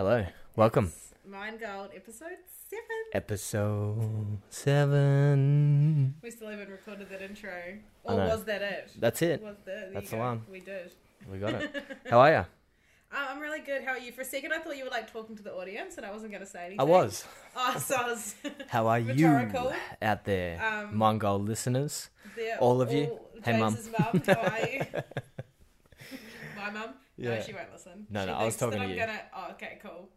Hello, welcome. Mind Gold episode seven. Episode seven. We still haven't recorded that intro. I Or know. was that it? That's it. Was that, there That's you the go. one. We did. We got it. How are you? Uh, I'm really good. How are you? For a second, I thought you were like talking to the audience, and I wasn't going to say anything. I was. Oh, soz. How are Rhetorical. you out there, Um, Mongol listeners? They're All of you? Hey, Mum. James's mum. How are you? My mum. No, she won't listen. No, she no, I was talking that to I'm you. Gonna... Oh, okay, cool.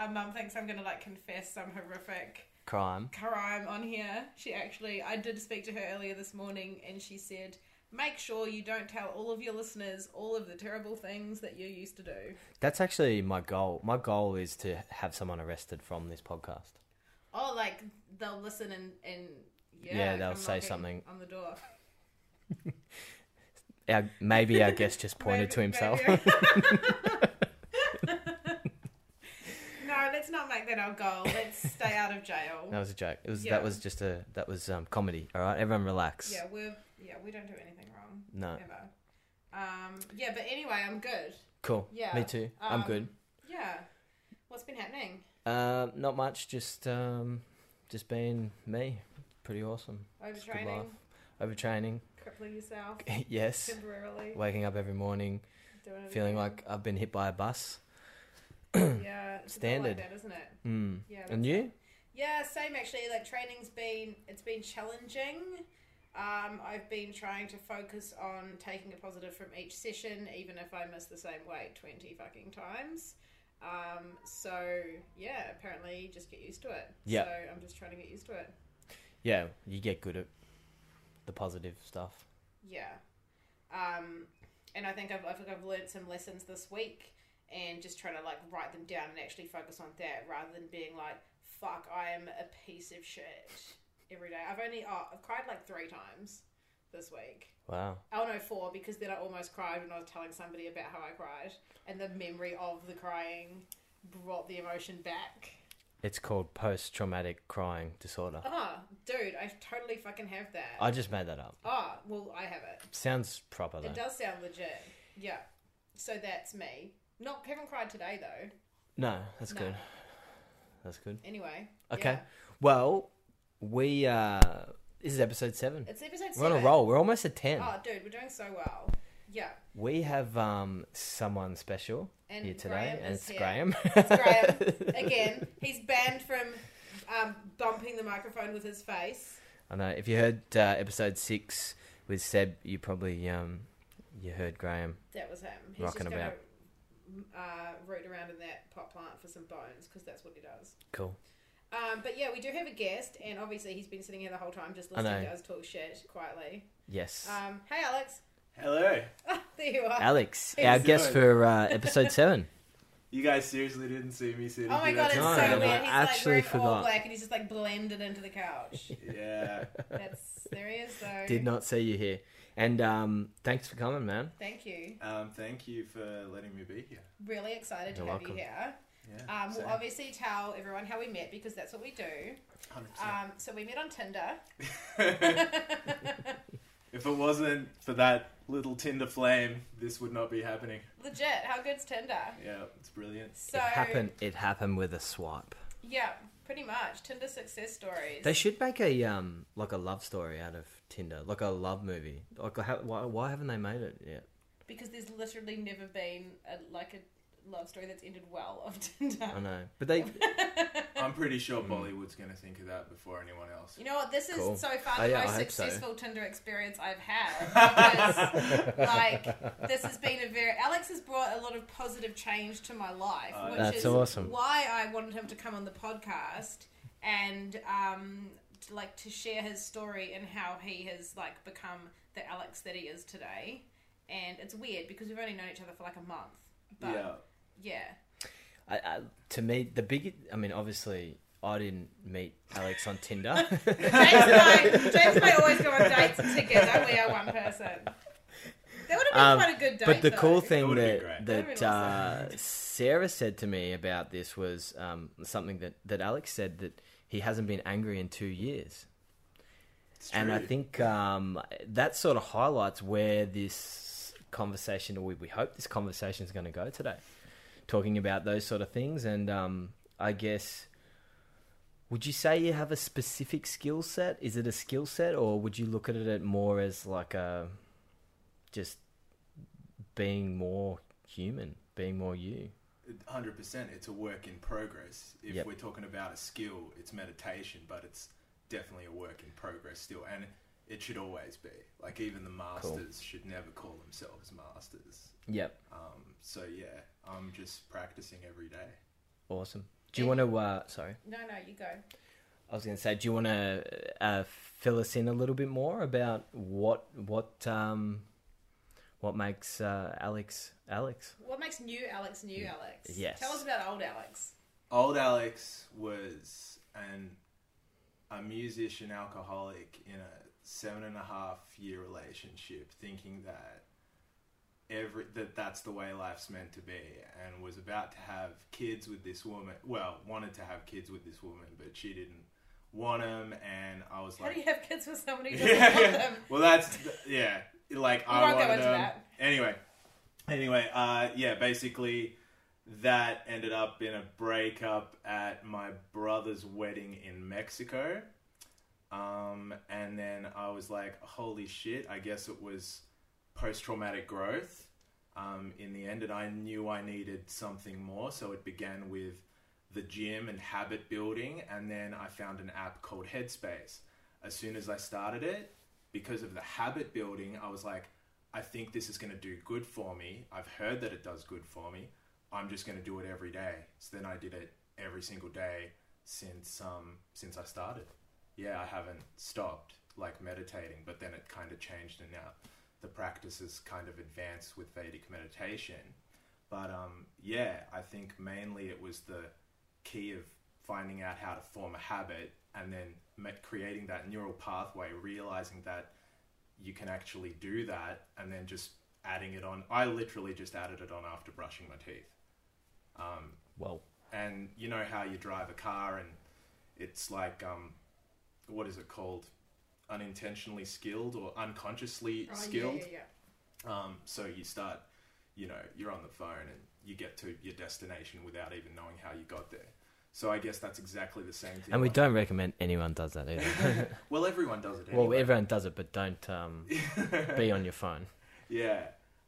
Um, mum thinks I'm gonna like confess some horrific Crime. crime on here. She actually, I did speak to her earlier this morning, and she said, "Make sure you don't tell all of your listeners all of the terrible things that you used to do." That's actually my goal. My goal is to have someone arrested from this podcast. Oh, like they'll listen and and yeah, Yeah, they'll say something. on the door. Our, maybe our guest just pointed to himself. no, let's not make that our goal. Let's stay out of jail. that was a joke. It was Yeah. that was just a that was um, comedy. All right, everyone relax. Yeah, we're yeah, we don't do anything wrong No. ever. Um, yeah, but anyway, I'm good. Cool. Yeah. Me too. I'm Um, good. Yeah, what's been happening? Um, not much. Just um, just being me. Pretty awesome. It's a good Overtraining. Overtraining. Crippling yourself yes. temporarily. Waking up every morning, feeling like I've been hit by a bus. yeah, it's a bit Standard. like that, isn't it? Mm. Yeah, And you? Yeah, same actually. Like training's been it's been challenging. Um, I've been trying to focus on taking a positive from each session, even if I miss the same weight twenty fucking times. Um, so yeah, apparently just get used to it. Yeah. So I'm just trying to get used to it. Yeah, you get good at the positive stuff. Yeah. Um, and I think I've, I think I've learned some lessons this week and just trying to like write them down and actually focus on that rather than being like, fuck, I am a piece of shit every day. I've only, oh, I've cried like three times this week. Wow. Oh no, four because then I almost cried when I was telling somebody about how I cried and the memory of the crying brought the emotion back. It's called post traumatic crying disorder. Oh, dude, I totally fucking have that. I just made that up. oh, well, I have it. Sounds proper though. It does sound legit. Yeah. So that's me. Not haven't cried today though. No, that's No. good. That's good. Anyway. Okay. yeah. Well, we uh this is episode seven. It's episode seven. We're on a roll. We're almost at ten. Oh, dude, we're doing so well. Yeah. We have um someone special And here today, Graham and it's here. Graham. It's Graham again. He's banned from um, bumping the microphone with his face. I know. If you heard uh, episode six with Seb, you probably um you heard Graham. That was him. He's Rocking just gonna about. uh, root around in that pot plant for some bones because that's what he does. Cool. Um, but yeah, we do have a guest, and obviously he's been sitting here the whole time just listening know. to us talk shit quietly. Yes. Um, hey, Alex. Hello. there you are. Alex, Hey, our Zoe. guest for uh, episode seven. You guys seriously didn't see me sitting Oh my here. god, it's so no, weird. I He's actually like wearing all forgot. black and he's just like blended into the couch. Yeah. That's there he is though. Did not see you here, and um, thanks for coming, man. Thank you. Um, thank you for letting me be here. Really excited to You're have welcome. you here. Yeah. Um, we'll obviously tell everyone how we met because that's what we do. 100%. Um, so we met on Tinder. if it wasn't for that little Tinder flame, this would not be happening. Legit, how good's Tinder? Yeah, it's brilliant. So it happened. It happened with a swipe. Yeah, pretty much. Tinder success stories. They should make a um like a love story out of Tinder, like a love movie. Like, how, why, why haven't they made it yet? because there's literally never been a, like a love story that's ended well of Tinder. I know, but they. I'm pretty sure. Bollywood's going to think of that before anyone else. You know what? This is Cool. so far Oh, the yeah, most I hope so. successful Tinder experience I've had. Because, like, this has been a very. Alex has brought a lot of positive change to my life, Oh, which That's is awesome. why I wanted him to come on the podcast and, um, to, like, to share his story and how he has, like, become the Alex that he is today. And it's weird because we've only known each other for like a month. But, yeah. Yeah. I, I, to me, the big. I mean, obviously, I didn't meet Alex on Tinder. James and I, James and I always go on dates together. We are one person. That would have been Um, quite a good date. but the though. cool thing that. That that uh. Sarah said to me about this was um, something that that Alex said that he hasn't been angry in two years. It's And I think um, that sort of highlights where this conversation, or we, we hope this conversation is going to go today. Talking about those sort of things. And um, I guess, would you say you have a specific skill set? Is it a skill set, or would you look at it more as like a just being more human, being more you? Hundred percent. It's a work in progress. If Yep. we're talking about a skill, it's meditation, but it's definitely a work in progress still, and it should always be. Like even the masters should never call themselves masters. Yep, Um, so yeah, I'm just practicing every day. awesome. Do you want to? Uh, sorry. No, no, you go. I was going to say, do you want to uh, fill us in a little bit more about what what um, what makes uh, Alex Alex? What makes new Alex new Alex? Yes. Tell us about old Alex. Old Alex was an a musician alcoholic in a seven and a half year relationship, thinking that every that that's the way life's meant to be, and was about to have kids with this woman. Well, wanted to have kids with this woman, but she didn't want them, and I was like How like, do you have kids with somebody who doesn't yeah, want yeah. them? Well, that's yeah. Like We I wanted into them. that. Anyway, anyway, uh, yeah. Basically, that ended up in a breakup at my brother's wedding in Mexico. Um, and then I was like, holy shit! I guess it was post-traumatic growth. Um, in the end, and I knew I needed something more, so it began with the gym and habit building, and then I found an app called Headspace. As soon as I started it, because of the habit building, I was like, I think this is going to do good for me. I've heard that it does good for me. I'm just going to do it every day. So then I did it every single day since um since I started. Yeah, I haven't stopped like meditating, but then it kind of changed and now the practices kind of advanced with Vedic meditation. But um yeah, I think mainly it was the key of finding out how to form a habit and then creating that neural pathway, realizing that you can actually do that, and then just adding it on. I literally just added it on after brushing my teeth. Um, Well, and you know how you drive a car and it's like, um, what is it called? Unintentionally skilled or unconsciously Oh, skilled. Yeah, yeah, yeah. Um, so you start, you know, you're on the phone and you get to your destination without even knowing how you got there. So I guess that's exactly the same thing. and we like- don't recommend anyone does that either. Well, everyone does it. well, everyone does it, but don't um, be on your phone. Yeah.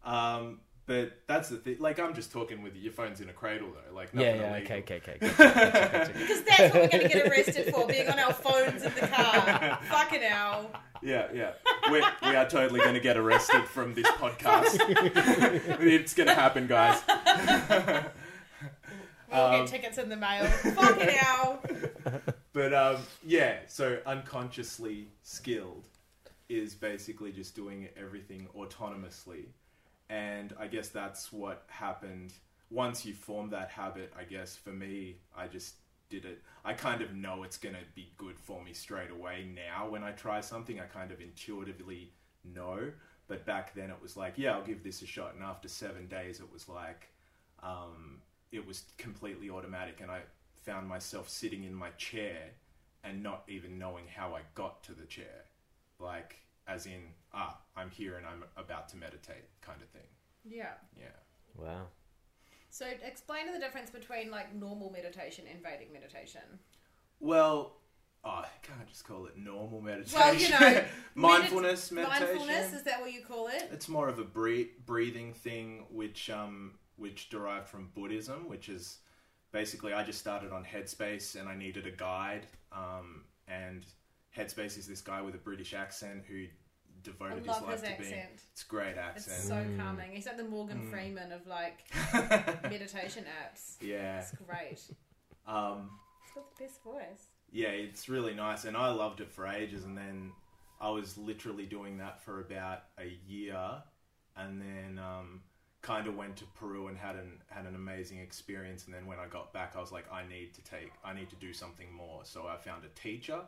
Um, but that's the thing. Like, I'm just talking with your phone's in a cradle, though. Like, Yeah, nothing yeah, illegal. okay, okay, okay. Gotcha, gotcha, gotcha. Because that's what we're going to get arrested for, being on our phones in the car. Fucking hell. Yeah, yeah. We're, we are totally going to get arrested from this podcast. it's going to happen, guys. We'll Um, get tickets in the mail. Fucking hell. But um, yeah, so unconsciously skilled is basically just doing everything autonomously. And I guess that's what happened once you form that habit. I guess for me, I just did it. I kind of know it's going to be good for me straight away now when I try something. I kind of intuitively know. But back then it was like, yeah, I'll give this a shot. And after seven days, it was like, um, it was completely automatic. And I found myself sitting in my chair and not even knowing how I got to the chair. Like, as in, ah, I'm here and I'm about to meditate kind of thing. Yeah. Yeah. Wow. So explain the difference between like normal meditation and Vedic meditation. Well, oh, I can't just call it normal meditation. Well, you know, mindfulness meditation. Mindfulness is that what you call it? It's more of a bre- breathing thing, which um, which derived from Buddhism, which is basically I just started on Headspace and I needed a guide. Um, and Headspace is this guy with a British accent who I devoted love his his life to being. accent. It's great accent. It's so Mm. calming. He's like the Morgan Mm. Freeman of like meditation apps. yeah. It's great. Um, He's got the best voice. yeah, it's really nice, and I loved it for ages. And then I was literally doing that for about a year, and then um, kind of went to Peru and had an had an amazing experience. And then when I got back, I was like, I need to take, I need to do something more. So I found a teacher,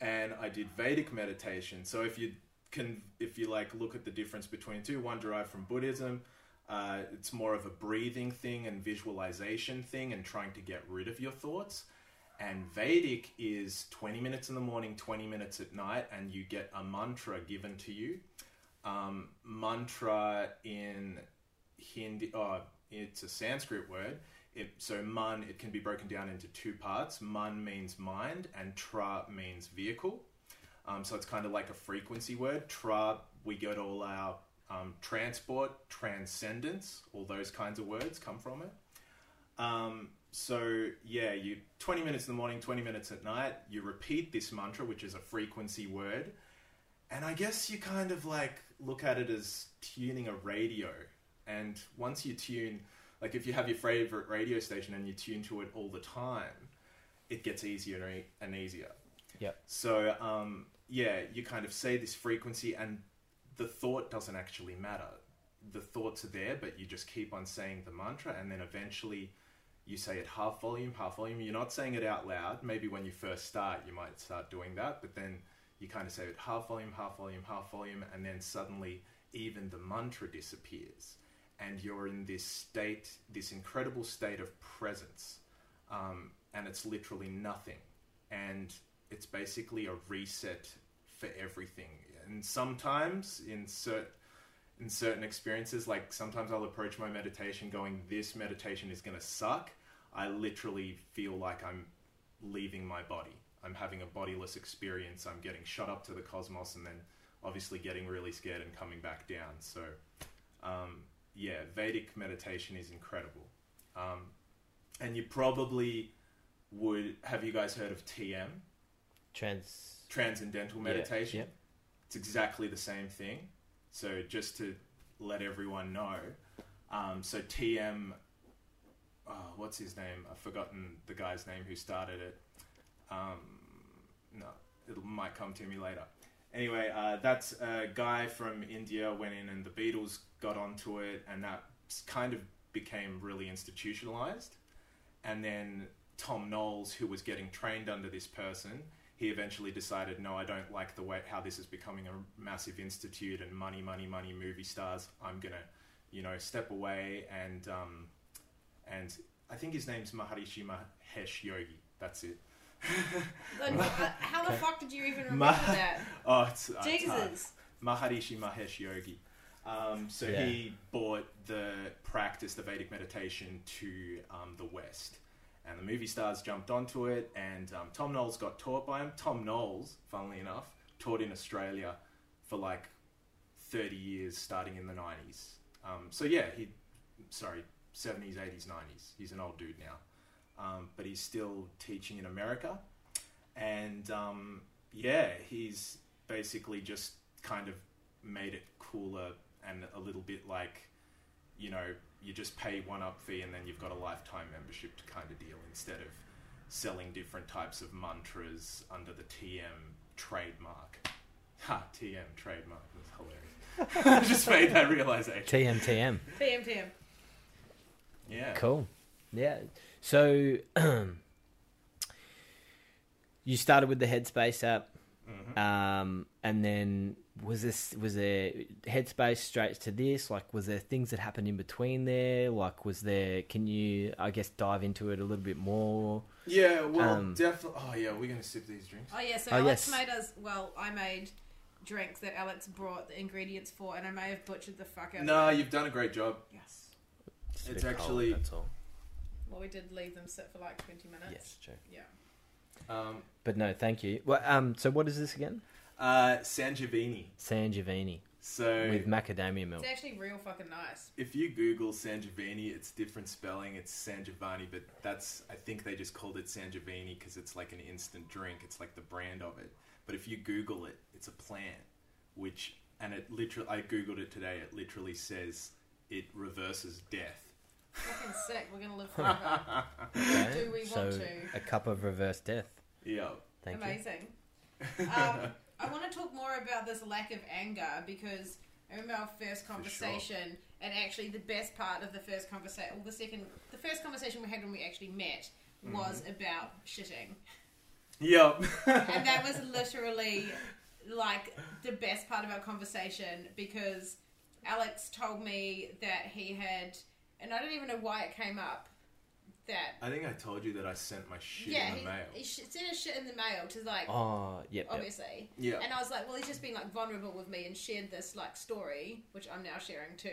and I did Vedic meditation. So if you can, if you like, look at the difference between two, one derived from Buddhism. Uh, it's more of a breathing thing and visualization thing, and trying to get rid of your thoughts. And Vedic is 20 minutes in the morning, 20 minutes at night, and you get a mantra given to you. Um, mantra in Hindi, oh, It's a Sanskrit word. It, so man, it can be broken down into two parts. Man means mind, and tra means vehicle. Um, so it's kind of like a frequency word. Tra, we get all our um, transport, transcendence, all those kinds of words come from it. Um, so yeah, you 20 minutes in the morning, 20 minutes at night, you repeat this mantra, which is a frequency word. And I guess you kind of like look at it as tuning a radio. And once you tune, like if you have your favorite radio station and you tune to it all the time, it gets easier and and easier. Yep. So um, yeah, you kind of say this frequency, and the thought doesn't actually matter. The thoughts are there, but you just keep on saying the mantra, and then eventually you say it half volume, half volume. You're not saying it out loud. Maybe when you first start, you might start doing that, but then you kind of say it half volume, half volume, half volume, and then suddenly even the mantra disappears, and you're in this state, this incredible state of presence, um, and it's literally nothing, and it's basically a reset for everything. And sometimes in certain in certain experiences, like sometimes I'll approach my meditation going, "This meditation is going to suck." I literally feel like I'm leaving my body. I'm having a bodiless experience. I'm getting shot up to the cosmos, and then obviously getting really scared and coming back down. So, um, yeah, Vedic meditation is incredible. Um, and you probably would have you guys heard of TM, Trans. Transcendental Yeah, Meditation? It's exactly the same thing. So just to let everyone know, um, so TM, oh, what's his name? I've forgotten the guy's name who started it. Um, no, it might come to me later. Anyway, uh, that's a guy from India went in and the Beatles got onto it, and that kind of became really institutionalized. And then Thom Knoles, who was getting trained under this person, he eventually decided, no, I don't like the way how this is becoming a massive institute and money, money, money, movie stars. I'm gonna, you know, step away and um, and I think his name's Maharishi Mahesh Yogi. That's it. Then, uh, how the fuck did you even remember Ma- that? Oh, it's, uh, it's hard. Maharishi Mahesh Yogi. Um, so Yeah. he brought the practice, the Vedic meditation, to um, the West. And the movie stars jumped onto it, and um, Thom Knoles got taught by him. Thom Knoles, funnily enough, taught in Australia for like 30 years, starting in the 90s. Um, so yeah, he, sorry, 70s, 80s, 90s. He's an old dude now. Um, but he's still teaching in America. And um, yeah, he's basically just kind of made it cooler and a little bit like, you know, you just pay one up fee and then you've got a lifetime membership to kind of deal instead of selling different types of mantras under the TM trademark. Ha, TM trademark. That's hilarious. I just made that realization. TM TM. TM, TM. Yeah. Cool. Yeah. So you started with the Headspace app, Mhm. um, and then was this was there Headspace straight to this? Like, was there things that happened in between there? Like, was there? Can you, I guess, dive into it a little bit more? Yeah, well, Um, definitely. Oh, yeah, we're going to sip these drinks. Oh yeah, so Oh, Alex yes. made us. Well, I made drinks that Alex brought the ingredients for, and I may have butchered the fuck out. No, you've done a great job. Yes. It's, It's bit cold, actually- that's all. Well, we did leave them sit for like twenty minutes. Yes, true. Yeah. Um, But no, thank you. Well, um, so what is this again? Uh, Sangiovini. Sangiovini So with macadamia milk. It's actually real fucking nice. if you Google Sangiovini, it's different spelling. It's Sangiovanni, but that's I think they just called it Sangiovini because it's like an instant drink. It's like the brand of it. But if you Google it, it's a plant, which and it literally I googled it today. It literally says it reverses death. Fucking sick. We're gonna live forever. Okay, Do we so want to? a cup of reverse death. Yeah. Thank you. Amazing. Um, I want to talk more about this lack of anger because I remember our first conversation, and actually the best part of the first conversation, or the second, the first conversation we had when we actually met mm-hmm. was about shitting, Yep. and that was literally like the best part of our conversation because Alex told me that he had, and I don't even know why it came up. That I think I told you that I sent my shit yeah, in the he, mail. he sh- sent his shit in the mail to like Oh, yep. yep. obviously. Yeah. And I was like, well, he's just been like vulnerable with me and shared this like story, which I'm now sharing to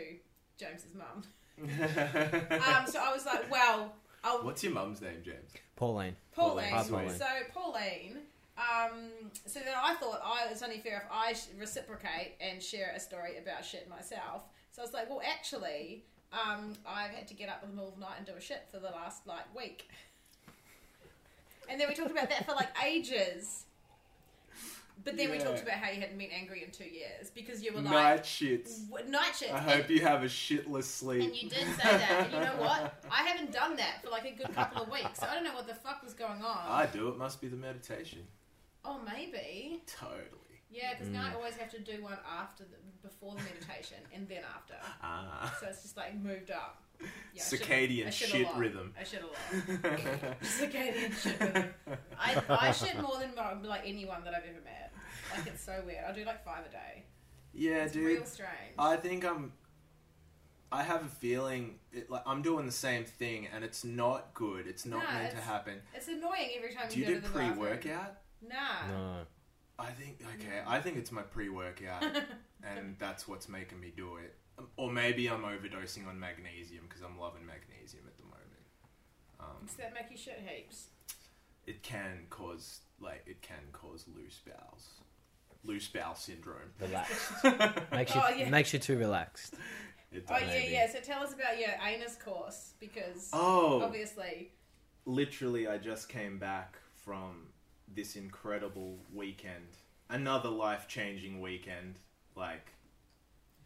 James's mum. Um, so I was like, well, I'll What's your mum's name, James? Pauline. Pauline. Hi, Pauline. So Pauline. Um, so then I thought I it's only fair if I sh- reciprocate and share a story about shit myself. So I was like, well, actually, um, I've had to get up in the middle of the night and do a shit for the last like week. And then we talked about that for like ages. But then we Yeah. talked about how you hadn't been angry in two years because you were like Night shits. w- night shits. I hope you have a shitless sleep. and you did say that. And you know what? I haven't done that for like a good couple of weeks. So I don't know what the fuck was going on. I do. It must be the meditation. Oh, maybe. Totally. Yeah, because now Mm. I always have to do one after, the, before the meditation and then after. Ah. So it's just like moved up. Yeah, I should- Circadian I should a shit lot. rhythm. I should a lot. Circadian shit rhythm. I, I shit more than like anyone that I've ever met. Like it's so weird. I do like five a day. yeah, It's dude. real strange. I think I'm. I have a feeling it, like I'm doing the same thing, and it's not good. It's not No, meant to happen. it's annoying every time Do you, you go do to the pre-workout? Nah. No. I think okay. I think it's my pre-workout, and that's what's making me do it. Um, Or maybe I'm overdosing on magnesium because I'm loving magnesium at the moment. Um, Does that make you shit heaps? it can cause like it can cause loose bowels, loose bowel syndrome. Relaxed. Makes you Oh, yeah. makes you too relaxed. It Oh does. yeah, Maybe. yeah. So tell us about your anus course because Oh, obviously, literally I just came back from this incredible weekend. Another life changing weekend. Like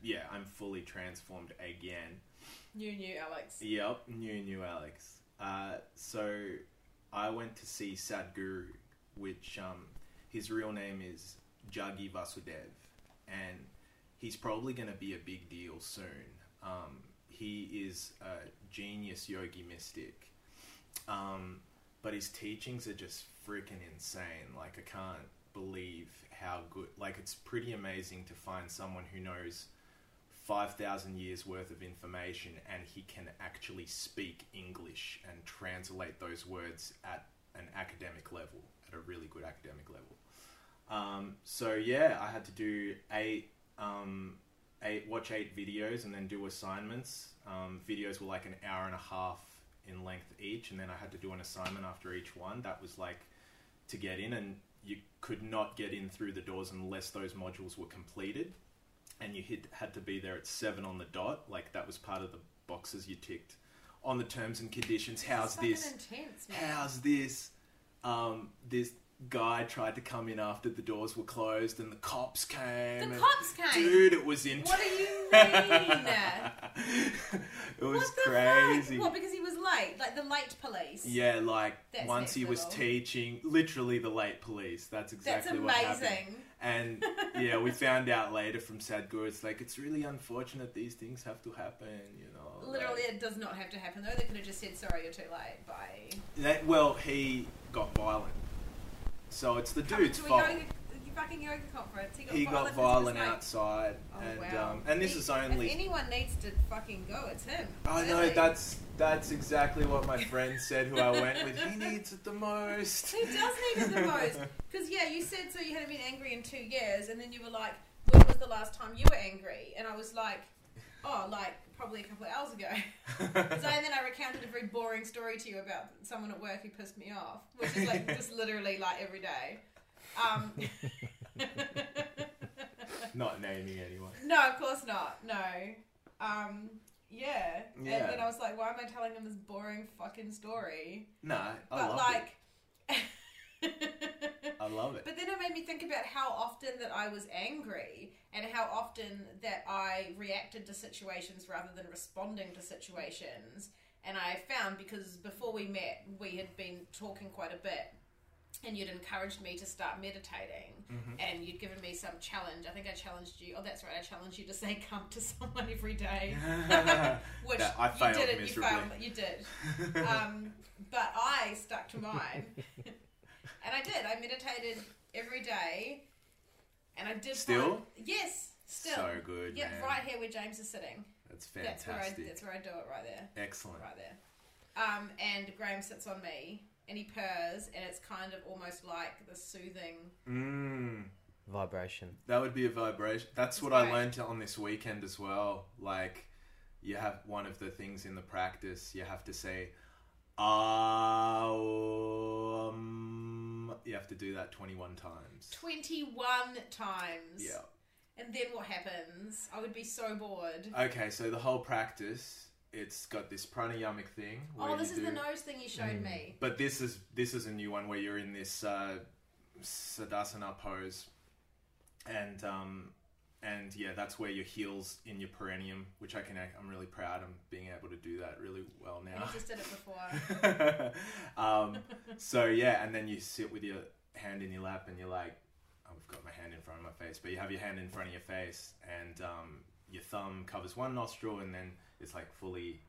yeah, I'm fully transformed again. New, new Alex. Yep, new new Alex. Uh, so I went to see Sadhguru, which um, his real name is Jaggi Vasudev, and he's probably going to be a big deal soon. Um, he is a genius yogi mystic, um, but his teachings are just freaking insane. Like I can't believe how good. Like it's pretty amazing to find someone who knows 5,000 years worth of information and he can actually speak English and translate those words at an academic level, at a really good academic level. Um, so yeah, I had to do eight, um, eight, watch eight videos and then do assignments. Um, videos were like an hour and a half in length each, and then I had to do an assignment after each one. That was like to get in, and you could not get in through the doors unless those modules were completed and you hit, had to be there at seven on the dot. Like that was part of the boxes you ticked on the terms and conditions. How's this? intense. How's this? Um, this guy tried to come in after the doors were closed, and the cops came. The cops came. Dude, it was in. What do you mean? it was what crazy. Fuck? What? Because he was late, like the late police. Yeah, like That's once he was teaching, literally the late police. That's That's exactly what happened. amazing. And yeah, we found out later from Sadhguru, it's like it's really unfortunate these things have to happen. You know, Literally, like- it does not have to happen though. They could have just said, "Sorry, you're too late." Bye. That, well, he got violent, so it's the dude's fault. yoga, fucking yoga conference. He got He violent. got 'cause he was violent outside, Oh, and wow. um, and this He- is only. If anyone needs to fucking go, it's him. I know Really. that's that's exactly what my friend said. Who I went with. He needs it the most. He does need it the most. Because, yeah, you said so you hadn't been angry in two years, and then you were like, when was the last time you were angry? And I was like, oh, like, probably a couple of hours ago. So then I recounted a very boring story to you about someone at work who pissed me off, which is like just literally like every day. Um, Not naming anyone. no, of course not. No. Um, yeah. Yeah. And then I was like, why am I telling him this boring fucking story? No, I But like. it. I love it. But then it made me think about how often that I was angry and how often that I reacted to situations rather than responding to situations. And I found because before we met, we had been talking quite a bit. And you'd encouraged me to start meditating, Mm-hmm. and you'd given me some challenge. I think I challenged you. Oh, that's right. I challenged you to say "come" to someone every day, which I you failed didn't. miserably. You failed. You did. Um, but I stuck to mine, and I did. I meditated every day, and I did. Still? find- yes, still. So good, Yep, man. right here where James is sitting. That's That's where I. fantastic. That's where I do it. Right there. Excellent. Right there. Um, and Graham sits on me, and he purrs, and it's kind of almost like the soothing. Mm, Vibration. that would be a vibration. That's It's what I learned on this weekend as well. Like, you have one of the things in the practice. You have to say, um. You have to do that twenty-one times. 21 times. Yeah. And then what happens? I would be so bored. Okay, so the whole practice, it's got this pranayamic thing. Oh, this is do, the nose thing you showed me. But this is this is a new one where you're in this uh, siddhasana pose, and um, and yeah, that's where your heels in your perineum, which I can I'm really proud of being able to do that really well now. you just did it before. um, so yeah, and then you sit with your hand in your lap, and you're like, I've got my hand in front of my face, but you have your hand in front of your face, and um, your thumb covers one nostril, and then it's like fully.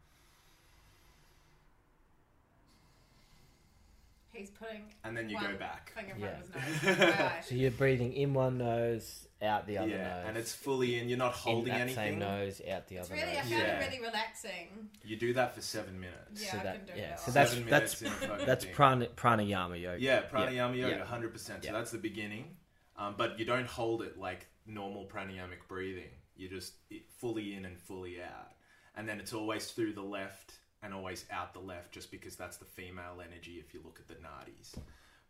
He's putting And then you one go back. finger in Yeah. front of his nose. Right. So you're breathing in one nose, out the other yeah, nose. and it's fully in. You're not in holding that anything. same nose, out the It's other really, I nose. found Yeah. it really relaxing. You do that for seven minutes. Yeah, So I that- can do yeah, that. so that's- seven that's- minutes in a fucking That's thing. prana, pranayama yoga. Yeah, pranayama Yeah. yoga, Yeah. hundred percent. So that's the beginning, um, but you don't hold it like normal pranayamic breathing. You just it, fully in and fully out, and then it's always through the left and always out the left, just because that's the female energy. If you look at the nadis,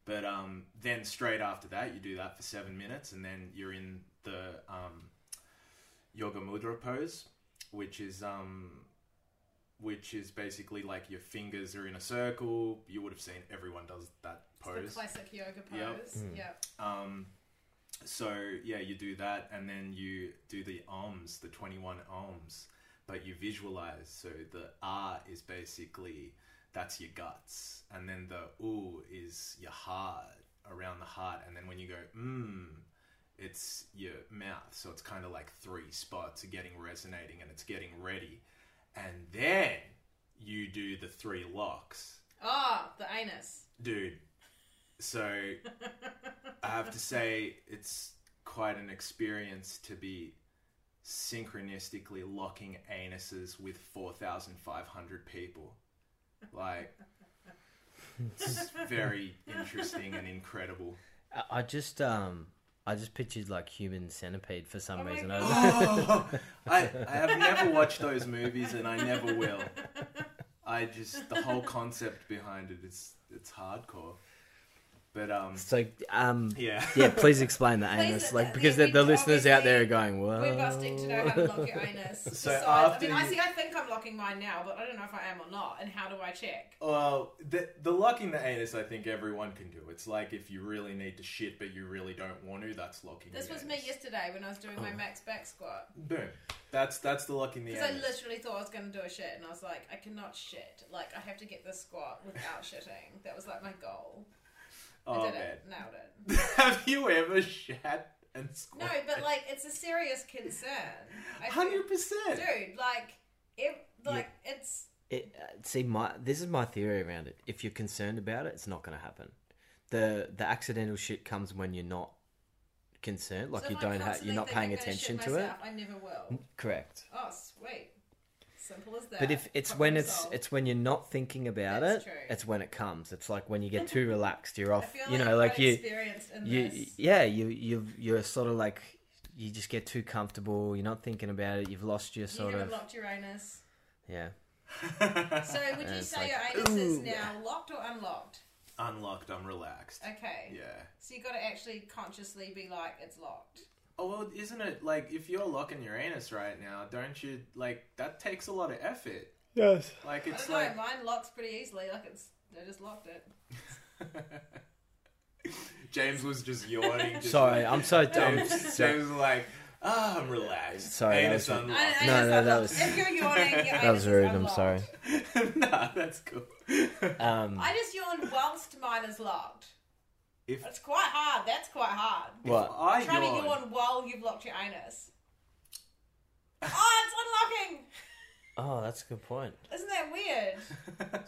but um, then straight after that, you do that for seven minutes, and then you're in the um, yoga mudra pose, which is um, which is basically like your fingers are in a circle. You would have seen everyone does that pose. It's the pose. classic yoga Yep. pose. Mm. Yep. Um, so yeah, you do that, and then you do the ohms, the twenty-one ohms, but you visualize. So the ah is basically that's your guts, and then the oo is your heart around the heart, and then when you go mmm, it's your mouth. So it's kind of like three spots are getting resonating, and it's getting ready, and then you do the three locks Oh, the anus. dude. So I have to say it's quite an experience to be synchronistically locking anuses with 4,500 people. Like, it's very interesting and incredible. I- I just um I just pictured like human centipede for some Oh reason. God. Oh, I, I have never watched those movies and I never will. I just, the whole concept behind it is, it's hardcore. But, um, so um yeah. yeah, please explain the Please, anus, like because yeah, the, the listeners out there are going, "Whoa." We're busting to know how to lock your anus. So Besides, after I mean, I see. I think I'm locking mine now, but I don't know if I am or not. And how do I check? Well, the, the locking the anus, I think everyone can do. It's like if you really need to shit, but you really don't want to. That's locking. This the was anus. me yesterday when I was doing my Oh. max back squat. Boom. That's that's the locking the Because I literally thought I was going to do a shit, and I was like, I cannot shit. Like, I have to get this squat without shitting. That was like my goal. I oh did man, it. Nailed it. have you ever shat and No, squat? but like, it's a serious concern. I feel- hundred percent. Dude, like, it, like, it's. It, uh, see, my this is my theory around it. If you're concerned about it, it's not going to happen. the The accidental shit comes when you're not concerned, like so you if I'm don't have, constantly you're not thinking paying I'm gonna attention shit to myself, I never will. Correct. Oh, sweet. Simple as that. But if it's Problem when it's solved. it's when you're not thinking about That's it, true. it's when it comes. It's like when you get too relaxed, you're I off. feel You know, I'm like you, experienced in you, this. yeah, you you you're sort of like you just get too comfortable. You're not thinking about it. You've lost your sort haven't of locked your anus. yeah. So would you it's say like, your anus is now locked or unlocked? Unlocked. I'm relaxed. Okay. Yeah. So you got to actually consciously be like, it's locked. Oh well, isn't it like if you're locking your anus right now? Don't you like that takes a lot of effort? Yes. Like I it's don't know. like Mine locks pretty easily. Like it's, I just locked it. James was just yawning. Just Sorry, like- I'm so dumb. James, James was like, "Ah, I'm relaxed." Sorry, that anus was- unlocked. I, I No, no, that was- If you're yawning, your That anus was rude. I'm sorry. nah, that's cool. Um, I just yawned whilst mine is locked. If It's quite hard. That's quite hard. what? I Trying yawn, to yawn while you've locked your anus. Oh, it's unlocking! Oh, that's a good point. Isn't that weird?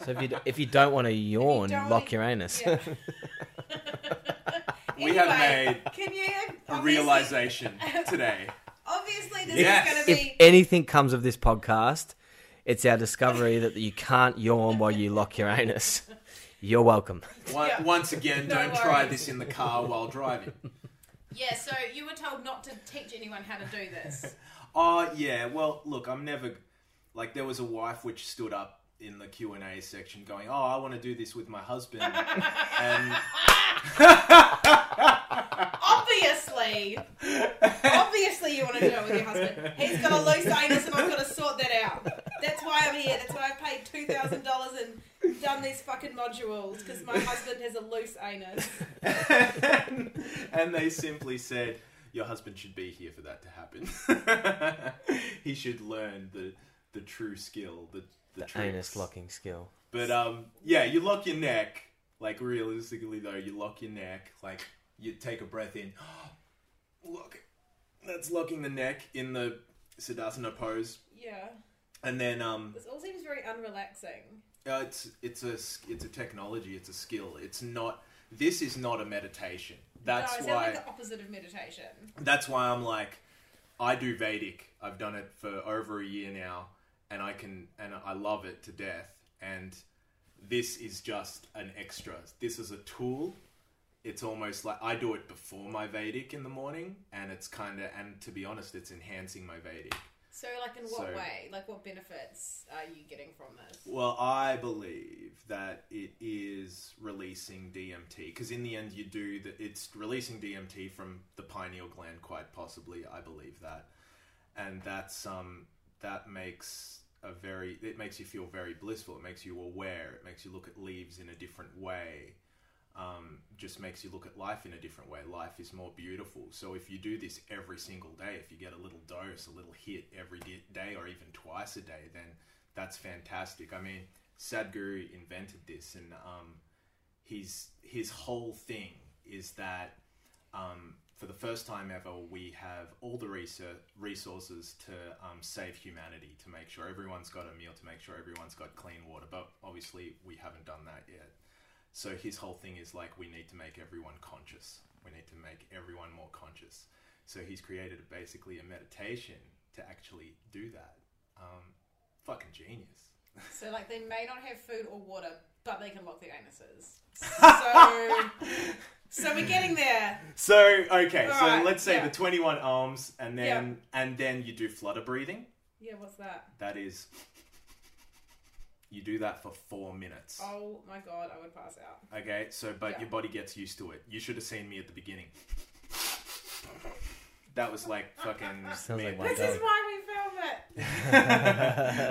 So if you d- if you don't want to yawn, don't lock wanna- your anus. Yeah. We have Anyway, made Can you a obviously- realization today. Obviously, this Yes. is going to be if be. anything comes of this podcast, it's our discovery that you can't yawn while you lock your anus. You're welcome. One, Yeah. Once again, No don't try this in the car while driving. Yeah, so you were told not to teach anyone how to do this. Oh yeah, well look, I'm never. like there was a wife which stood up in the Q and A section going, "Oh, I want to do this with my husband," and Obviously, obviously, you want to do it with your husband. He's got a loose anus, and I've got to sort that out. That's why I'm here. That's why I paid two thousand dollars and done these fucking modules because my husband has a loose anus. and they simply said, "Your husband should be here for that to happen. he should learn the the true skill, the the, The tricks." anus locking skill. But um, yeah, you lock your neck. Like realistically, though, you lock your neck. Like you take a breath in. Look, that's locking the neck in the Siddhasana pose, Yeah, and then um, this all seems very unrelaxing. Uh, it's it's a it's a technology. It's a skill. It's not. This is not a meditation. That's no, why. like the opposite of meditation. that's why I'm like, I do Vedic. I've done it for over a year now, and I can and I love it to death. And this is just an extra. This is a tool. It's almost like I do it before my Vedic in the morning, and it's kind of and to be honest, it's enhancing my Vedic. So, like, in what So- way? Like, what benefits are you getting from this? Well, I believe that it is releasing DMT because in the end, you do that. It's releasing DMT from the pineal gland, quite possibly. I believe that, and that's um that makes a very it makes you feel very blissful. It makes you aware. It makes you look at leaves in a different way. Um, just makes you look at life in a different way. Life is more beautiful. So if you do this every single day, if you get a little dose, a little hit every day, or even twice a day, then that's fantastic. I mean, Sadhguru invented this, and um, his his whole thing is that um, for the first time ever, we have all the resources to um, save humanity, to make sure everyone's got a meal, to make sure everyone's got clean water. But obviously, we haven't done that yet. So his whole thing is like we need to make everyone conscious. We need to make everyone more conscious. So he's created basically a meditation to actually do that. Um, fucking genius. So, like, they may not have food or water, but they can lock their anuses. So, so we're getting there. So okay, so Alright, let's say yeah. the twenty-one arms, and then Yeah. and then you do flutter breathing. Yeah, what's that? That is, you do that for four minutes. Oh my god, I would pass out. Okay, so but Yeah. your body gets used to it. You should have seen me at the beginning. That was like fucking. Sounds me. like one This dog. is why we film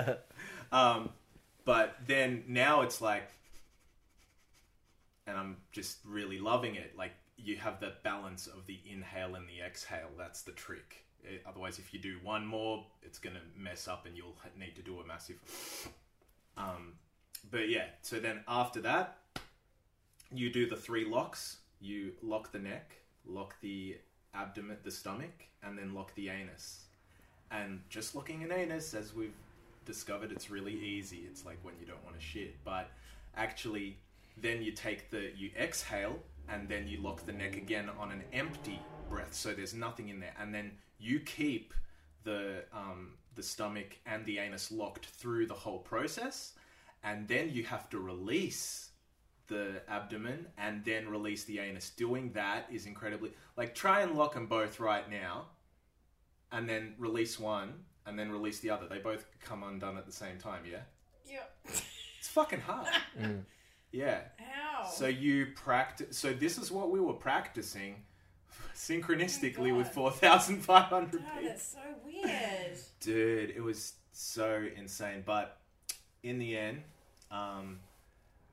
it. Um, but then now it's like, and I'm just really loving it. Like you have the balance of the inhale and the exhale. That's the trick. It- otherwise, if you do one more, it's gonna mess up, and you'll ha- need to do a massive. Um, but yeah, so then after that, you do the three locks. You lock the neck, lock the abdomen, the stomach, and then lock the anus. And just locking an anus, as we've discovered, it's really easy. It's like when you don't want to shit. But actually, then you take the, you exhale, and then you lock the neck again on an empty breath. So there's nothing in there. And then you keep the, um, the stomach and the anus locked through the whole process. And then you have to release the abdomen and then release the anus. Doing that is incredibly like try and lock them both right now, and then release one and then release the other. They both come undone at the same time. Yeah, Yeah. it's fucking hard. Mm. Yeah. How? So you practice. So this is what we were practicing synchronistically with God. four thousand five hundred oh, people. that's so weird. Dude, it was so insane. But in the end, um,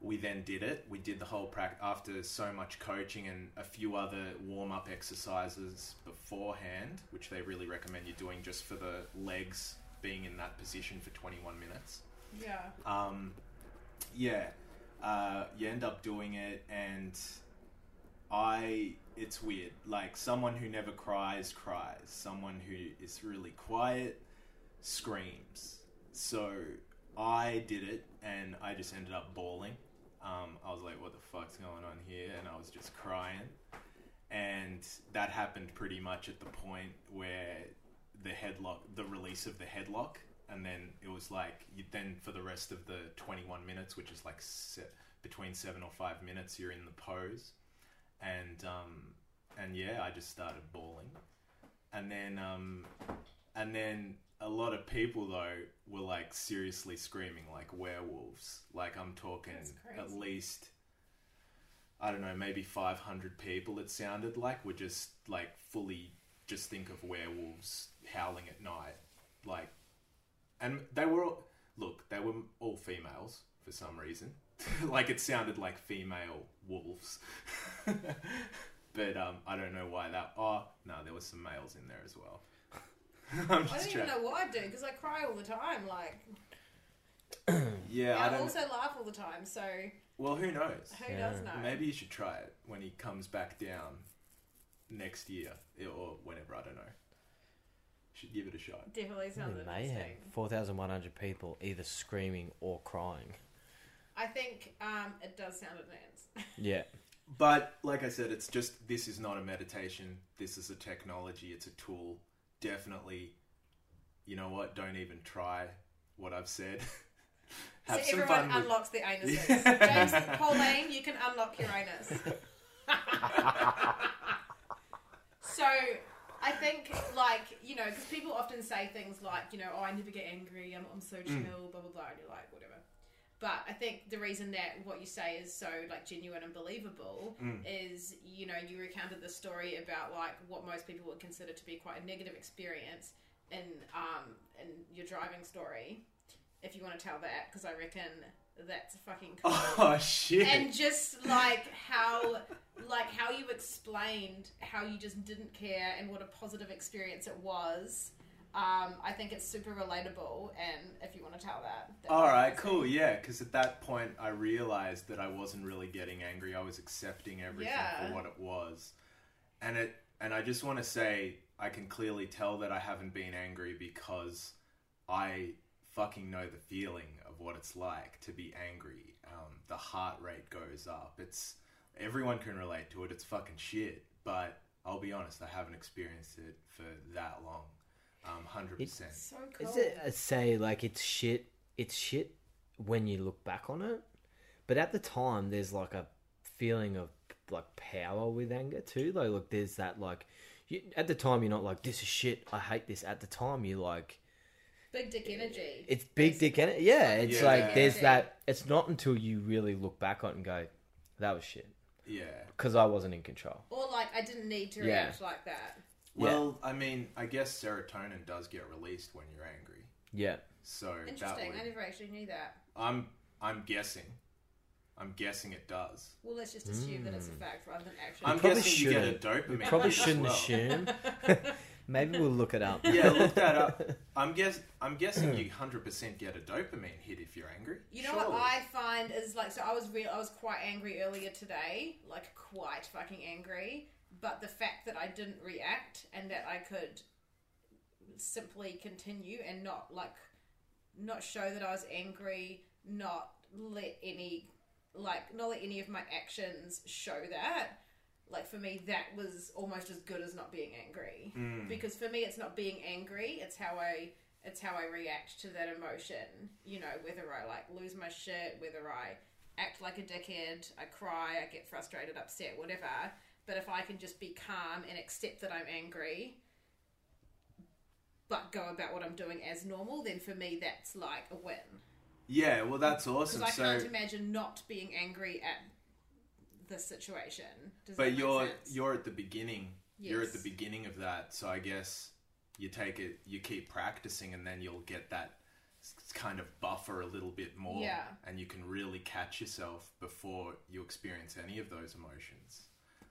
we then did it. We did the whole practice after so much coaching and a few other warm up exercises beforehand, which they really recommend you doing just for the legs being in that position for 21 minutes. Yeah. Um, yeah, uh, you end up doing it, and I, it's weird. Like someone who never cries, cries. Someone who is really quiet, screams. So I did it, and I just ended up bawling. Um, I was like, "What the fuck's going on here?" And I was just crying, and that happened pretty much at the point where the headlock, the release of the headlock, and then it was like then for the rest of the 21 minutes, which is like se- between seven or five minutes, you're in the pose, and um, and yeah, I just started bawling, and then um, and then a lot of people though were like seriously screaming like werewolves. Like I'm talking at least I don't know, maybe 500 people it sounded like were just like fully just think of werewolves howling at night. Like and they were all, look, they were all females for some reason. like it sounded like female wolves. but um, I don't know why that. Oh no, there was some males in there as well. I'm I don't even know what I do because I cry all the time. Like, Yeah, I, I don't. also laugh all the time. So Well, who knows? who Yeah. does know? Maybe you should try it when he comes back down next year or whenever. I don't know. Should give it a shot. Definitely sounds Mayhem. interesting. 4,100 people either screaming or crying. I think um, it does sound advanced. Yeah. But like I said, it's just this is not a meditation. This is a technology. It's a tool. Definitely, you know what? Don't even try what I've said. Have so some everyone fun with. unlocks their anuses. Yeah. James Pauline, you can unlock your anus. so I think, like, you know, because people often say things like, you know, oh, I never get angry, I'm, I'm so Mm. chill, blah, blah, blah, and you're like, whatever. But I think the reason that what you say is so, like, genuine and believable Mm. is, you know, you recounted the story about, like, what most people would consider to be quite a negative experience in, um, in your driving story. If you want to tell that, because I reckon that's fucking cool Oh shit! and just like how like how you explained how you just didn't care and what a positive experience it was um, i think it's super relatable and if you want to tell that All right, cool. Yeah, because at that point I realized that I wasn't really getting angry. I was accepting everything Yeah. for what it was, and it. And I just want to say, I can clearly tell that I haven't been angry because I fucking know the feeling of what it's like to be angry. Um, the heart rate goes up. It's everyone can relate to it. It's fucking shit. But I'll be honest, I haven't experienced it for that long. Um, hundred percent. so cool Is it say like it's shit? It's shit when you look back on it, but at the time there's like a feeling of like power with anger too. Like, look, there's that like you, at the time you're not like this is shit. I hate this. At the time you're like big dick energy it's big dick energy. Yeah, it's Yeah. like there's that. It's not until you really look back on it and go, that was shit Yeah. because I wasn't in control. or like i didn't need to Yeah. react like that Yeah. Well, I mean, I guess serotonin does get released when you're angry. Yeah, So that interesting would, i never actually knew that I'm I'm guessing. I'm guessing it does. well let's just assume that it's a hmm. fact rather than actually I'm probably guessing you get a dopamine. we probably shouldn't well. assume. Maybe we'll look it up. Yeah, look that up. I'm guess I'm guessing you 100% get a dopamine hit if you're angry. You know what I find is like so I was real I was quite angry earlier today, like quite fucking angry. But the fact that I didn't react and that I could simply continue and not like not show that I was angry, not let any like not let any of my actions show that. Like for me, that was almost as good as not being angry. Mm. Because for me, it's not being angry; it's how I it's how I react to that emotion. You know, whether I like lose my shit, whether I act like a dickhead, I cry, I get frustrated, upset, whatever. But if I can just be calm and accept that I'm angry, but go about what I'm doing as normal, then for me that's like a win. Yeah, well that's awesome. Because. I So can't imagine not being angry at the situation. Does but you're sense? you're at the beginning. You're at the beginning of that. So I guess you take it you keep practicing and then you'll get that kind of buffer a little bit more Yeah. and you can really catch yourself before you experience any of those emotions.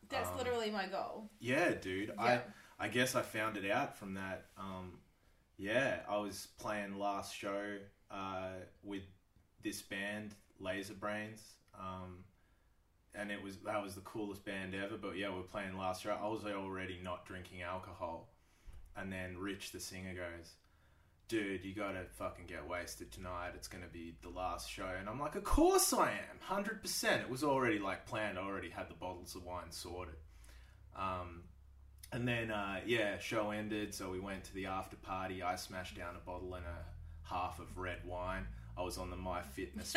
That's um, literally my goal. Yeah, dude. Yeah. I I guess I found it out from that. Um, yeah, I was playing last show uh, with this band, Laser Brains, um, and it was that was the coolest band ever. But yeah, we are playing last show. I was already not drinking alcohol, and then Rich, the singer, goes. Dude, you gotta fucking get wasted tonight. It's gonna be the last show, and I'm like, of course I am, hundred percent. It was already like planned. I already had the bottles of wine sorted. Um, and then, uh, yeah, show ended, so we went to the after party. I smashed down a bottle and a half of red wine. I was on the My Fitness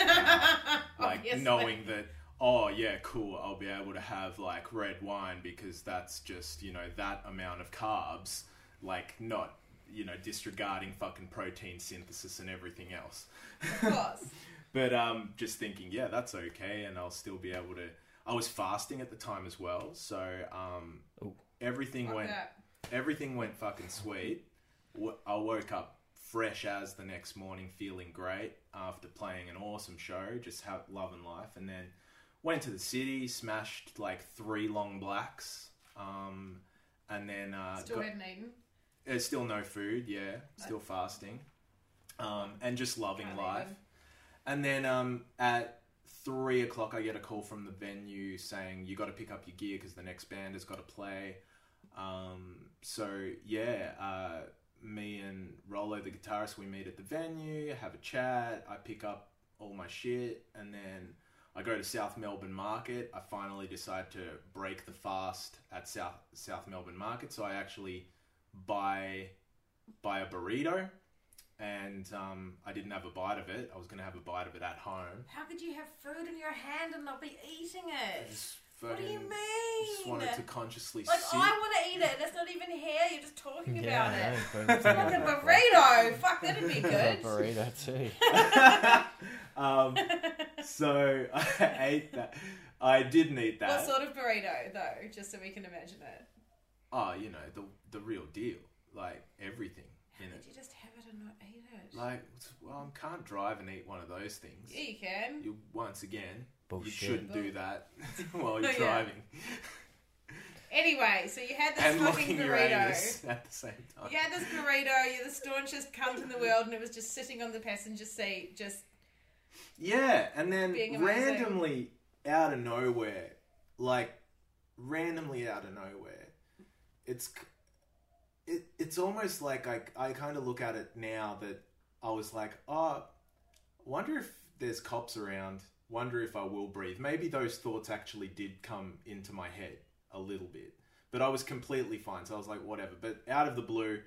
like knowing that, oh yeah, cool, I'll be able to have like red wine because that's just you know that amount of carbs, like not you know, disregarding fucking protein synthesis and everything else. Of course. But um, just thinking, yeah, that's okay, and I'll still be able to. I was fasting at the time as well, so um, everything Fuck went that. everything went fucking sweet. W- I woke up fresh as the next morning, feeling great after playing an awesome show, just have loving life, and then went to the city, smashed like three long blacks, um, and then uh, Still got- hadn't eaten. There's still no food, yeah, still fasting, um, and just loving Can't life. even. And then um, at three o'clock, I get a call from the venue saying you got to pick up your gear because the next band has got to play. Um, so yeah, uh, me and Rolo, the guitarist, we meet at the venue, have a chat. I pick up all my shit, and then I go to South Melbourne Market. I finally decide to break the fast at South South Melbourne Market, so I actually buy buy a burrito. And um, I didn't have a bite of it. I was gonna have a bite of it at home. How could you have food in your hand and not be eating it? What do you fucking Just mean? wanted to consciously Like sit. I want to eat it. And it's not even here. You're just talking Yeah, about it. I know, but- Fucking burrito. Fuck, that'd be good. burrito too. um, so I ate that. I didn't eat that. What sort of burrito, though? Just so we can imagine it. Oh, you know the the real deal, like everything How in did it. you just have it and not eat it? Like, well, I can't drive and eat one of those things. yeah, you can. You once again, Bullshit. you shouldn't do that while you're oh, driving Anyway, so you had this and fucking looking your burrito. anus at the same time. You had this burrito. You're the staunchest cunt in the world, and it was just sitting on the passenger seat, just Yeah, and then randomly out of nowhere, like randomly out of nowhere, it's it it's almost like I I kind of look at it now that I was like, oh, wonder if there's cops around. Wonder if I will breathe. Maybe those thoughts actually did come into my head a little bit, but I was completely fine. So I was like, whatever. But out of the blue,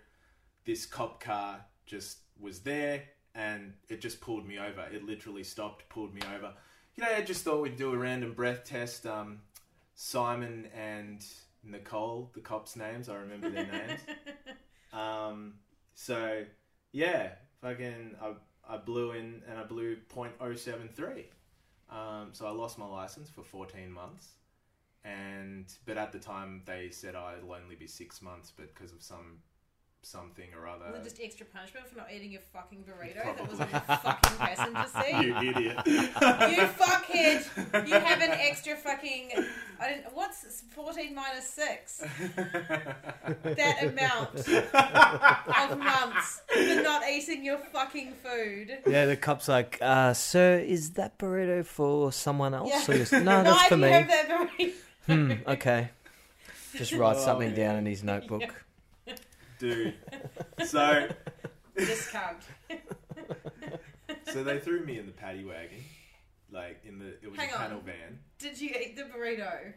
this cop car just was there and it just pulled me over. It literally stopped, pulled me over. You know, I just thought we'd do a random breath test. Um, Simon and Nicole, the cops' names, I remember their names. Um, so yeah, fucking, I, I blew in and I blew .073. Um, so I lost my license for 14 months. And but at the time they said it'll only be six months, but because of some something or other, was it just extra punishment for not eating your fucking burrito Probably. that was on your fucking passenger seat. you idiot. You fuckhead! You have an extra fucking. I didn't. What's fourteen minus six? That amount of months for not eating your fucking food. Yeah, the cop's like, uh, sir, is that burrito for someone else? Yeah. So he no, that's Why for do you me. have that burrito? Hmm, okay. Just write Oh, something down in his notebook. Dude. So Discount. so they threw me in the paddy wagon. Like in the it was Hang a panel on. van. Did you eat the burrito?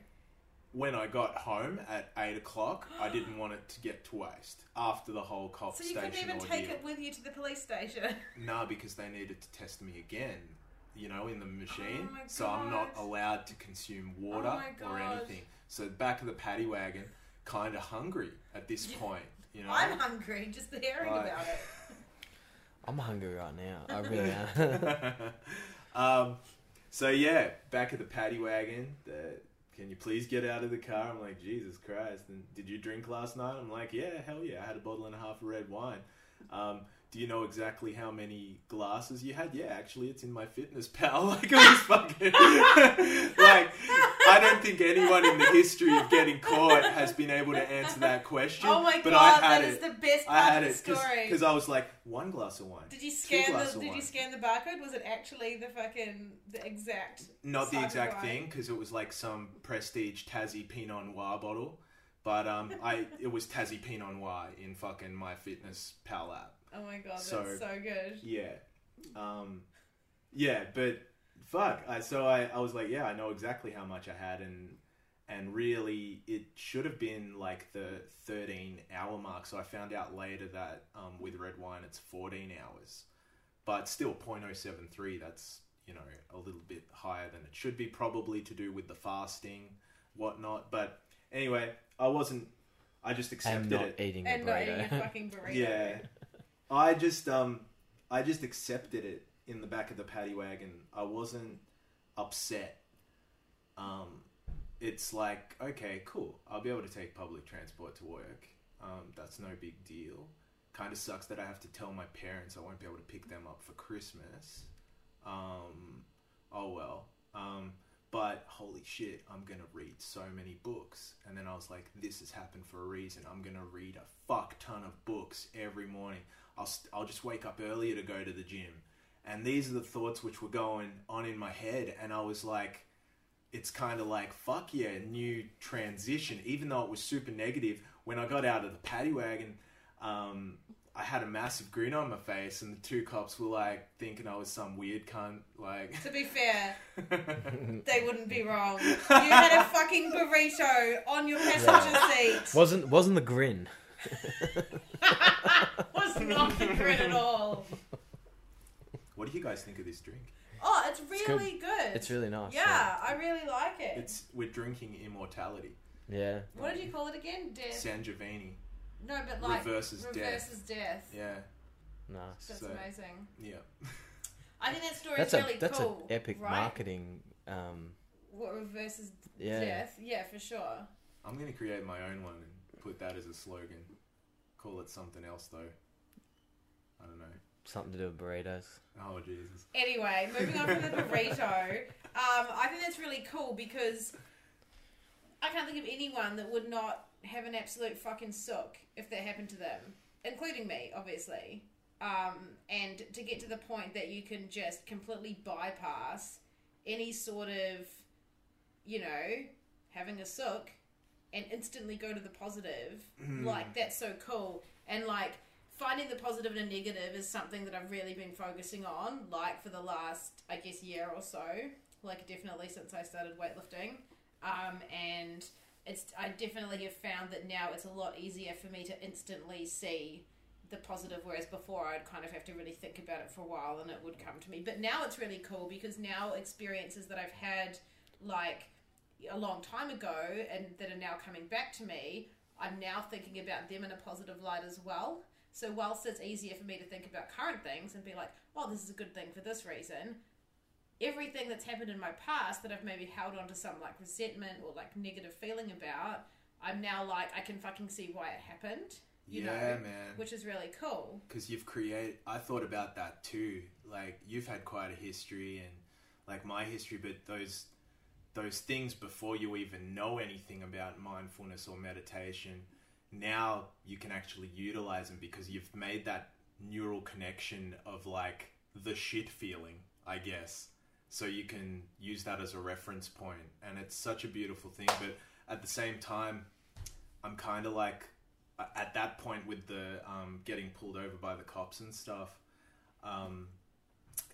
When I got home at eight o'clock, I didn't want it to get to waste after the whole cop So you station couldn't even ordeal. take it with you to the police station. No, because they needed to test me again, you know, in the machine. Oh my so I'm not God. allowed to consume water Oh my or God. anything. So back of the paddy wagon, kind of hungry at this point, you know. I'm hungry just hearing Right. about it. I'm hungry right now. I really am. um, so yeah, back at the paddy wagon. The, can you please get out of the car? I'm like, Jesus Christ! And did you drink last night? I'm like, yeah, hell yeah. I had a bottle and a half of red wine. Um, do you know exactly how many glasses you had? Yeah, actually, it's in MyFitnessPal. Like it was fucking. like I don't think anyone in the history of getting caught has been able to answer that question. Oh my but god, I had that it. is the best I part had of it the story. because I was like one glass of wine. Did you scan the of Did you scan the barcode? Was it actually the fucking the exact? Not the exact wine. thing because it was like some prestige Tassie Pinot Noir bottle, but um, I it was Tassie Pinot Noir in fucking my fitness pal app. Oh my god, So- that's so good. Yeah, um, yeah, but fuck. I, so I, I was like, yeah, I know exactly how much I had, and and really it should have been like the thirteen hour mark. So I found out later that um, with red wine it's fourteen hours, but still 0.073. That's you know a little bit higher than it should be, probably to do with the fasting, whatnot. But anyway, I wasn't. I just accepted and not it. eating and a not eating a fucking burrito. Yeah. I just um I just accepted it in the back of the paddy wagon. I wasn't upset. Um it's like, okay, cool. I'll be able to take public transport to work. Um, that's no big deal. Kind of sucks that I have to tell my parents I won't be able to pick them up for Christmas. Um, oh well. Um, but holy shit, I'm gonna read so many books. And then I was like, this has happened for a reason. I'm gonna read a fuck ton of books every morning. I'll, st- I'll just wake up earlier to go to the gym. And these are the thoughts which were going on in my head. And I was like, it's kind of like, fuck yeah, new transition. Even though it was super negative, when I got out of the paddy wagon, um, I had a massive grin on my face, and the two cops were like thinking I was some weird cunt. Like, To be fair, they wouldn't be wrong. You had a fucking burrito on your passenger seat. wasn't wasn't the grin? Was not the grin at all. What do you guys think of this drink? Oh, it's really good. It's really nice. yeah, I really like it. It's we're drinking immortality. Yeah. what did you call it again? Death. San Giovanni. no, but like reverses death. reverses death. Yeah, Nice. That's So- amazing. yeah. I think that story That's is a really that's cool. an epic right? marketing. Um, What reverses yeah. death? Yeah, for sure. I'm gonna create my own one and put that as a slogan. Call it something else though. I don't know. Something to do with burritos. Oh Jesus. Anyway, moving on from the burrito, um, I think that's really cool because I can't think of anyone that would not have an absolute fucking sook if that happened to them, including me, obviously. Um, and to get to the point that you can just completely bypass any sort of, you know, having a sook and instantly go to the positive, like that's so cool. And like finding the positive and negative is something that I've really been focusing on, like for the last, I guess, year or so. Like definitely since I started weightlifting, um, and it's I definitely have found that now it's a lot easier for me to instantly see the positive, whereas before I'd kind of have to really think about it for a while and it would come to me. But now it's really cool because now experiences that I've had, like a long time ago, and that are now coming back to me, I'm now thinking about them in a positive light as well. So whilst it's easier for me to think about current things and be like, well, this is a good thing for this reason, everything that's happened in my past that I've maybe held on to some like resentment or like negative feeling about, I'm now like, I can fucking see why it happened, you yeah, know, man. which is really cool. because you've created i thought about that too like you've had quite a history and like my history but those those things before you even know anything about mindfulness or meditation now you can actually utilize them because you've made that neural connection of like the shit feeling i guess. So you can use that as a reference point and it's such a beautiful thing but at the same time i'm kind of like at that point with the um, getting pulled over by the cops and stuff, um,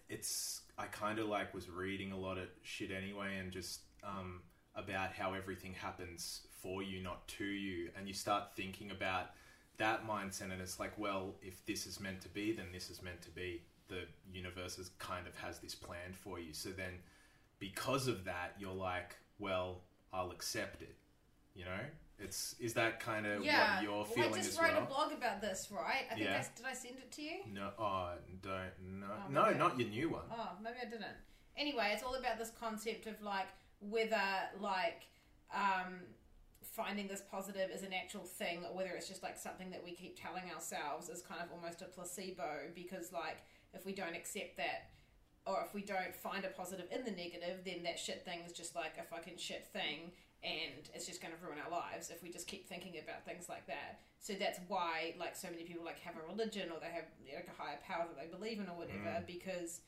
it's I kind of like was reading a lot of shit anyway, and just um, about how everything happens for you, not to you, and you start thinking about that mindset, and it's like, well, if this is meant to be, then this is meant to be. The universe is kind of has this planned for you, so then because of that, you're like, well, I'll accept it. You know, it's is that kind of Yeah, what you're well, feeling I just wrote well? a blog about this, right? I think Yeah. I, did I send it to you? No, oh, don't no, Oh, no, maybe. not your new one. Oh, maybe I didn't. Anyway, it's all about this concept of like whether like um, finding this positive is an actual thing or whether it's just like something that we keep telling ourselves is kind of almost a placebo because like if we don't accept that or if we don't find a positive in the negative, then that shit thing is just like a fucking shit thing and it's just going to ruin our lives if we just keep thinking about things like that. So that's why like so many people like have a religion or they have like a higher power that they believe in or whatever mm. because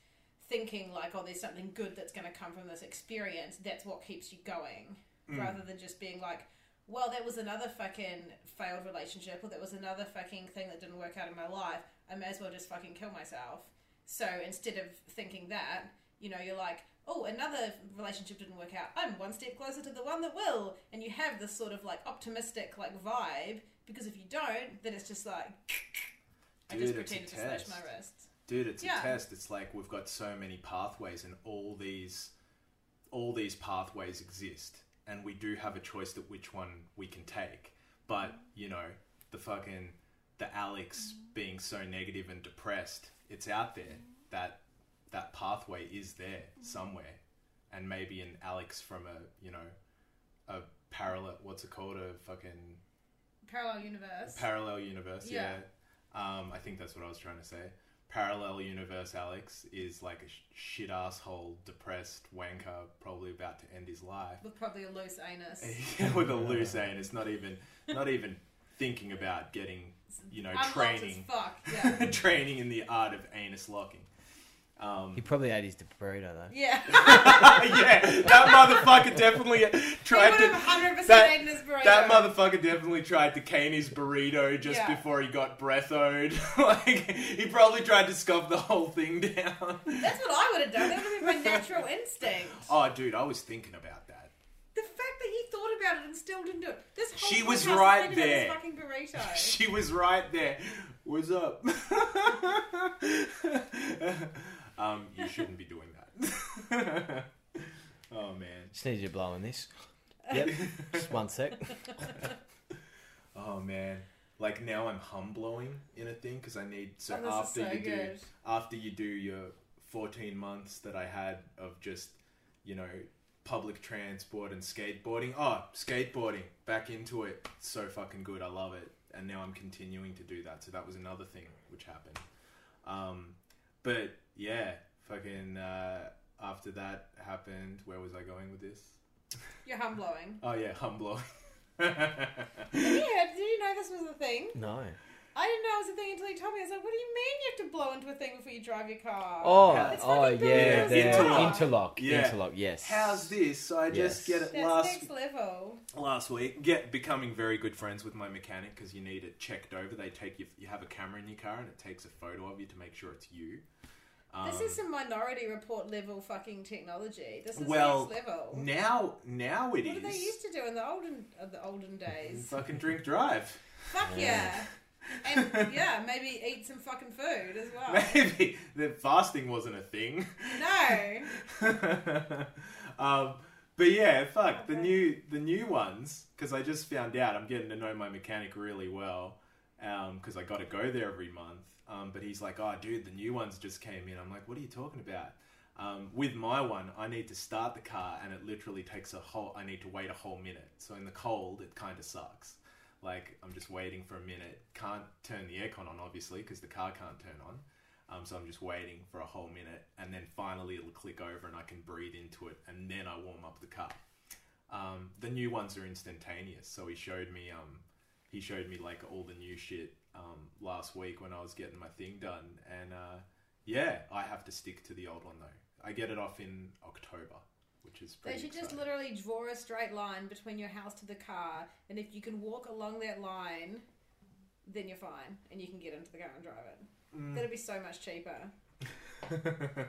thinking like oh there's something good that's going to come from this experience that's what keeps you going mm. rather than just being like well that was another fucking failed relationship or that was another fucking thing that didn't work out in my life i may as well just fucking kill myself. So instead of thinking that you know you're like oh another relationship didn't work out. I'm one step closer to the one that will. And you have this sort of like optimistic like vibe because if you don't then it's just like i just Dude, it's a pretended to slash my wrists Dude, it's Yeah. a test. It's like we've got so many pathways, and all these, all these pathways exist, and we do have a choice that which one we can take. but you know the fucking the Alex mm-hmm. being so negative and depressed, it's out there mm-hmm. that that pathway is there mm-hmm. somewhere, and maybe an Alex from a you know a parallel what's it called a fucking Parallel universe. parallel universe. Yeah. Yeah. Um, I think that's what I was trying to say. Parallel universe Alex is like a sh- shit asshole, depressed wanker, probably about to end his life with probably a loose anus. with a loose anus, not even not even thinking about getting you know Unlocked training as fuck. Yeah. training in the art of anus locking. Um, He probably ate his burrito though. yeah. yeah, that motherfucker definitely tried he to. would have 100% that- eaten his burrito. That motherfucker definitely tried to cane his burrito just Yeah. before he got breathoed. like he probably tried to scoff the whole thing down. That's what I would have done. That would have been my natural instinct. Oh, dude, I was thinking about that. The fact that he thought about it and still didn't do it. This whole She was right there. His fucking burrito. She was right there. What's up? Um, you shouldn't be doing that. oh man. Just need you blowing this. Yep. Just one sec. Oh man. Like now I'm hum blowing in a thing because I need so Oh, after so you do after you do your 14 months that I had of just you know public transport and skateboarding. Oh, skateboarding back into it. So fucking good. I love it. And now I'm continuing to do that. So that was another thing which happened. Um, but yeah, fucking uh, after that happened, where was I going with this? You're hum blowing. Oh yeah, hum blowing. Yeah, did you know this was a thing? No. I didn't know it was a thing until you told me. I was like, what do you mean you have to blow into a thing before you drive your car? Oh, Yeah. It's oh fucking yeah, brilliant. the Interlock. interlock, Yeah. interlock. Yes. How's this? So I just Yes. get it That's last next level. last week. Get becoming very good friends with my mechanic because you need it checked over. They take you. You have a camera in your car and it takes a photo of you to make sure it's you. Um, This is some Minority Report level fucking technology. This is Well, next level. now. Now it is. what did they used to do in the olden uh, the olden days? Fucking drink drive. Fuck yeah. And yeah, maybe eat some fucking food as well. Maybe the fasting wasn't a thing. No. um, but yeah, fuck the new the new ones because I just found out I'm getting to know my mechanic really well because I got to go there every month. Um, but he's like, "Oh, dude, the new ones just came in." I'm like, "What are you talking about?" Um, with my one, I need to start the car, and it literally takes a whole. I need to wait a whole minute. So in the cold, it kind of sucks. Like I'm just waiting for a minute. Can't turn the aircon on, obviously, because the car can't turn on. Um, so I'm just waiting for a whole minute, and then finally it'll click over, and I can breathe into it, and then I warm up the car. Um, the new ones are instantaneous. So he showed me, um, he showed me like all the new shit um, last week when I was getting my thing done, and uh, yeah, I have to stick to the old one though. I get it off in October, which is They pretty. should just literally draw a straight line between your house to the car, and if you can walk along that line, then you're fine, and you can get into the car and drive it. Mm. That'd be so much cheaper.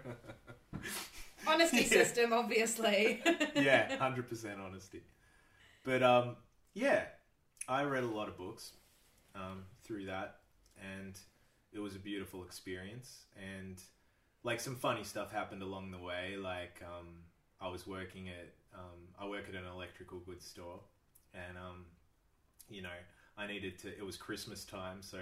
Honesty Yeah. system, obviously. yeah, hundred percent honesty. But um, yeah, I read a lot of books um, through that, and it was a beautiful experience. And like some funny stuff happened along the way. Like um, I was working at um, I work at an electrical goods store, and um, you know I needed to. It was Christmas time, so.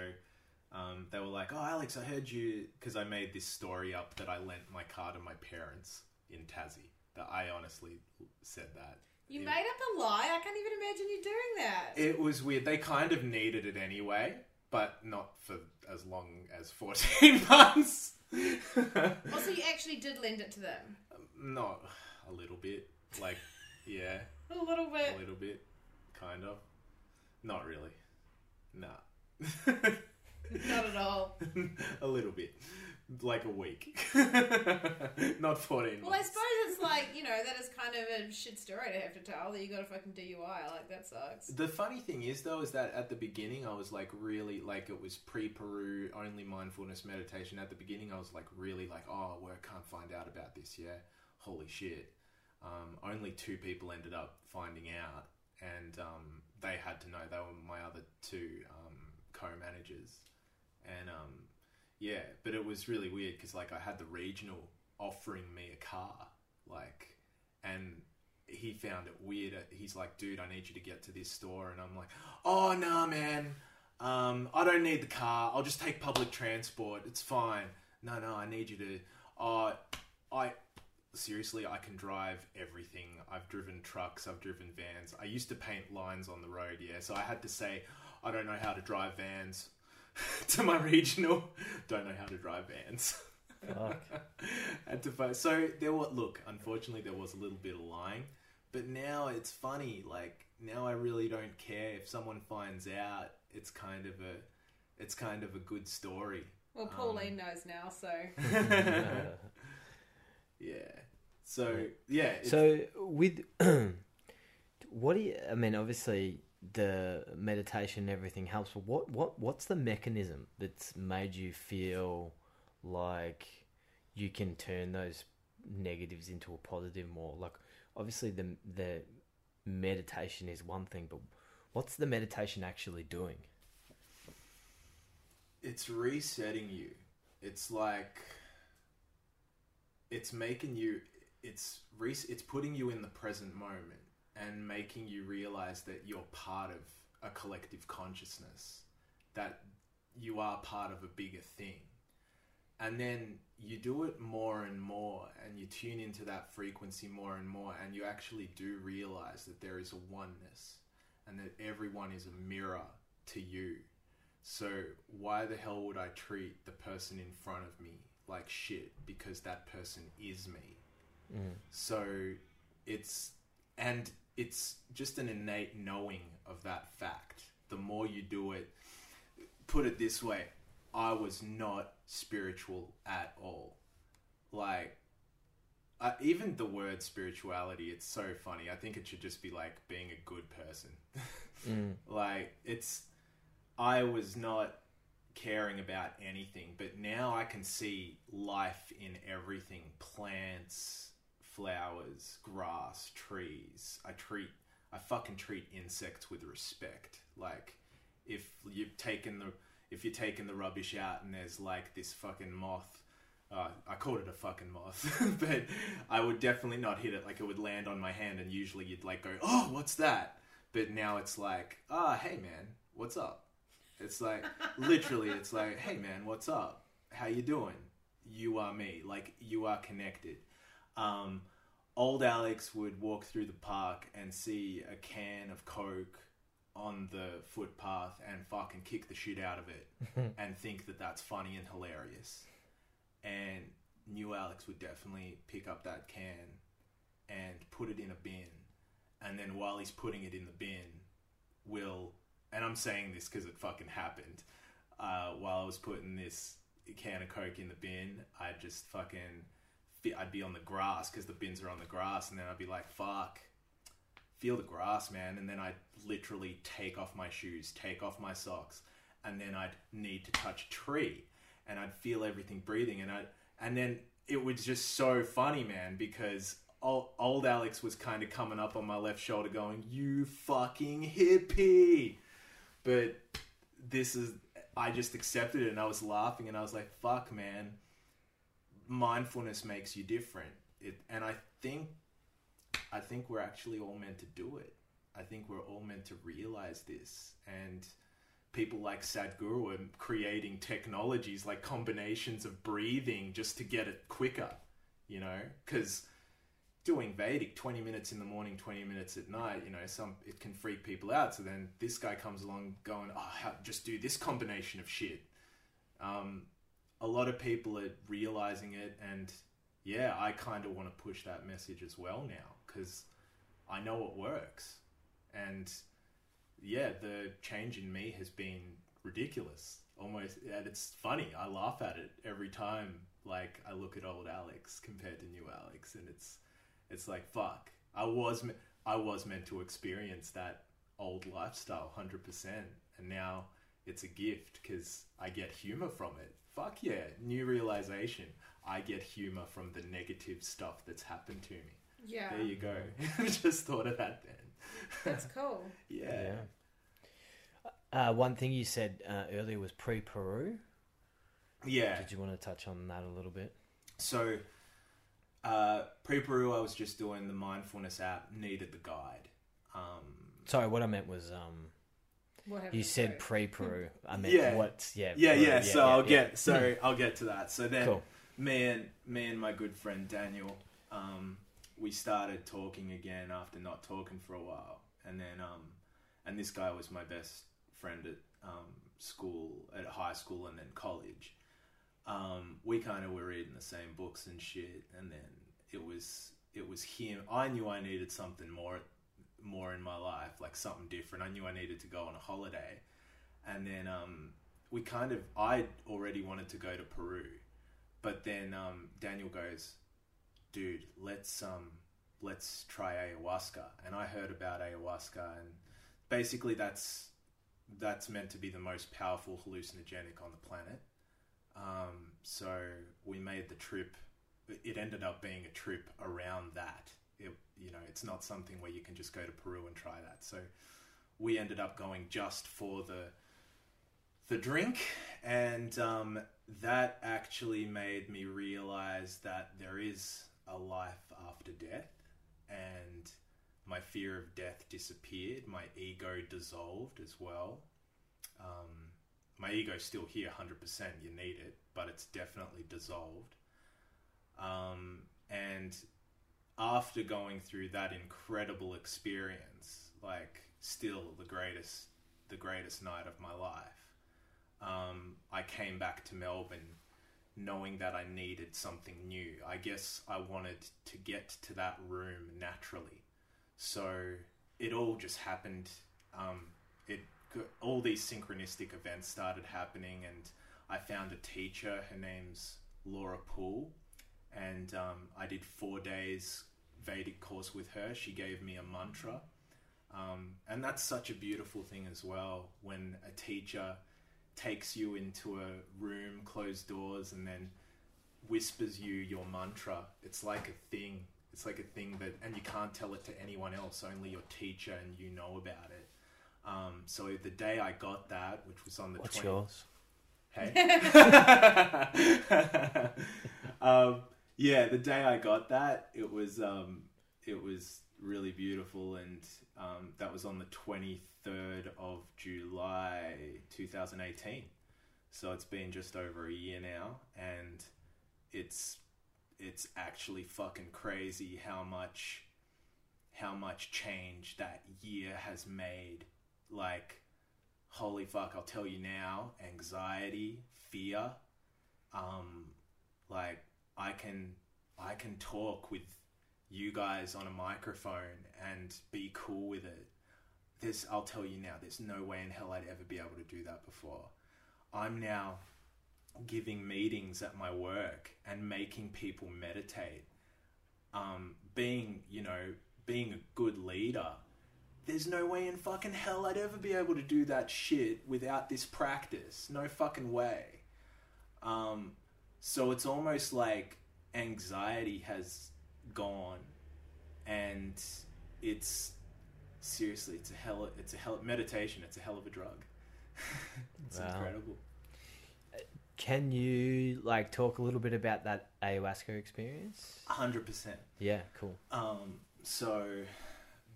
Um, they were like, "Oh, Alex, I heard you," because I made this story up that I lent my car to my parents in Tassie. That I honestly said that. You Yeah. made up a lie. I can't even imagine you doing that. It was weird. They kind of needed it anyway, but not for as long as 14 months. also, you actually did lend it to them. not a little bit. Like, yeah, A little bit. a little bit. Kind of. Not really. Nah. Not at all. a little bit. Like a week. not 14 Well, I months. suppose it's like, you know, that is kind of a shit story to have to tell that you got a fucking DUI. Like, that sucks. The funny thing is, though, is that at the beginning I was like really like it was pre-Peru only mindfulness meditation. At the beginning, I was like really like, oh, well, I can't find out about this. Yeah, holy shit. Um, only two people ended up finding out, and um, they had to know. They were my other two um, co-managers, and um, yeah, but it was really weird because like I had the regional offering me a car, like, and he found it weird. He's like, dude, I need you to get to this store, and I'm like, oh nah, man, um, I don't need the car. I'll just take public transport. It's fine. No, no, I need you to. Uh, I seriously, I can drive everything. I've driven trucks, I've driven vans. I used to paint lines on the road, yeah. So I had to say, I don't know how to drive vans to my regional. Don't know how to drive vans. Fuck. had to find. So there was look. Unfortunately, there was a little bit of lying, but now it's funny. Like now, I really don't care if someone finds out. It's kind of a, it's kind of a good story. Well, Pauline um, knows now, so Yeah. So yeah. So with what do you? I mean, obviously the meditation and everything helps. But what what what's the mechanism that's made you feel like you can turn those negatives into a positive more? Like obviously the the meditation is one thing, but what's the meditation actually doing? it's resetting you. It's like it's making you it's re- it's putting you in the present moment and making you realize that you're part of a collective consciousness that you are part of a bigger thing. And then you do it more and more and you tune into that frequency more and more and you actually do realize that there is a oneness and that everyone is a mirror to you. So why the hell would I treat the person in front of me like shit because that person is me? Mm. So it's and it's just an innate knowing of that fact. The more you do it, put it this way, I was not spiritual at all. Like uh, even the word spirituality, it's so funny. I think it should just be like being a good person. Like it's I was not caring about anything, but now I can see life in everything plants, flowers, grass, trees. I treat, I fucking treat insects with respect. Like, if you've taken the, if you're taking the rubbish out and there's like this fucking moth, uh, I called it a fucking moth, but I would definitely not hit it. Like, it would land on my hand, and usually you'd like go, oh, what's that? But now it's like, ah, hey man, what's up? It's like literally, it's like, hey man, what's up? How you doing? You are me. Like you are connected. Um, old Alex would walk through the park and see a can of Coke on the footpath and fucking kick the shit out of it and think that that's funny and hilarious. And new Alex would definitely pick up that can and put it in a bin. And then while he's putting it in the bin, will and I'm saying this because it fucking happened. Uh, while I was putting this can of Coke in the bin, I'd just fucking I'd be on the grass because the bins are on the grass, and then I'd be like, "Fuck, feel the grass, man." And then I'd literally take off my shoes, take off my socks, and then I'd need to touch a tree, and I'd feel everything breathing, and I and then it was just so funny, man, because old Alex was kind of coming up on my left shoulder, going, "You fucking hippie." but this is I just accepted it and I was laughing and I was like, fuck man, mindfulness makes you different. It and I think I think we're actually all meant to do it. I think we're all meant to realize this and people like Sadhguru are creating technologies like combinations of breathing just to get it quicker, you know? Cuz doing Vedic 20 minutes in the morning, 20 minutes at night, you know, some it can freak people out. So then this guy comes along going, oh, just do this combination of shit. Um, a lot of people are realizing it, and yeah, I kind of want to push that message as well now because I know it works. And yeah, the change in me has been ridiculous. Almost, and it's funny. I laugh at it every time. Like I look at old Alex compared to new Alex, and it's it's like fuck. I was me- I was meant to experience that old lifestyle, hundred percent, and now it's a gift because I get humor from it. Fuck yeah, new realization. I get humor from the negative stuff that's happened to me. yeah, There you go. Just thought of that then. that's cool. Yeah. Uh, one thing you said uh, earlier was pre Peru. Yeah. Did you want to touch on that a little bit? So, Uh, Pre Peru, I was just doing the mindfulness app. Needed the guide. Um, Sorry, what I meant was um, What happened you said Craig? pre Peru. I mean, Yeah. what? Yeah, yeah, Peru, yeah. So yeah, I'll yeah. get. So I'll get to that. So then, Cool. me and me and my good friend Daniel, um, we started talking again after not talking for a while, and then um, and this guy was my best friend at um, school, at high school, and then college. Um, we kind of were reading the same books and shit, and then it was it was him. I knew I needed something more more in my life, like something different. I knew I needed to go on a holiday, and then um, we kind of I already wanted to go to Peru, but then um, Daniel goes, "Dude, let's um let's try ayahuasca." And I heard about ayahuasca, and basically that's that's meant to be the most powerful hallucinogenic on the planet. Um, so we made the trip. It ended up being a trip around that. It, you know, it's not something where you can just go to Peru and try that. So we ended up going just for the the drink, and um, that actually made me realize that there is a life after death, and my fear of death disappeared. My ego dissolved as well. Um, my ego's still here, hundred percent. You need it, but it's definitely dissolved. Um, and after going through that incredible experience, like still the greatest, the greatest night of my life, um, I came back to Melbourne knowing that I needed something new. I guess I wanted to get to that room naturally. So it all just happened. Um, it all these synchronistic events started happening, and I found a teacher. Her name's Laura Poole, and um, I did four days Vedic course with her. She gave me a mantra, um, and that's such a beautiful thing as well. When a teacher takes you into a room, closed doors, and then whispers you your mantra. It's like a thing. It's like a thing that, and you can't tell it to anyone else. Only your teacher and you know about it. Um, so the day I got that, which was on the What's 20- yours? Hey. um, yeah, the day I got that, it was um, it was really beautiful, and um, that was on the twenty third of July, two thousand eighteen. So it's been just over a year now, and it's it's actually fucking crazy how much how much change that year has made. Like holy fuck, I'll tell you now, anxiety, fear, um, like I can I can talk with you guys on a microphone and be cool with it. There's I'll tell you now, there's no way in hell I'd ever be able to do that before. I'm now giving meetings at my work and making people meditate. Um, being, you know, being a good leader there's no way in fucking hell I'd ever be able to do that shit without this practice. No fucking way. Um, so it's almost like anxiety has gone, and it's seriously, it's a hell. It's a hell meditation. It's a hell of a drug. it's Wow. incredible. Can you like talk a little bit about that ayahuasca experience? hundred percent. Yeah, cool. Um, so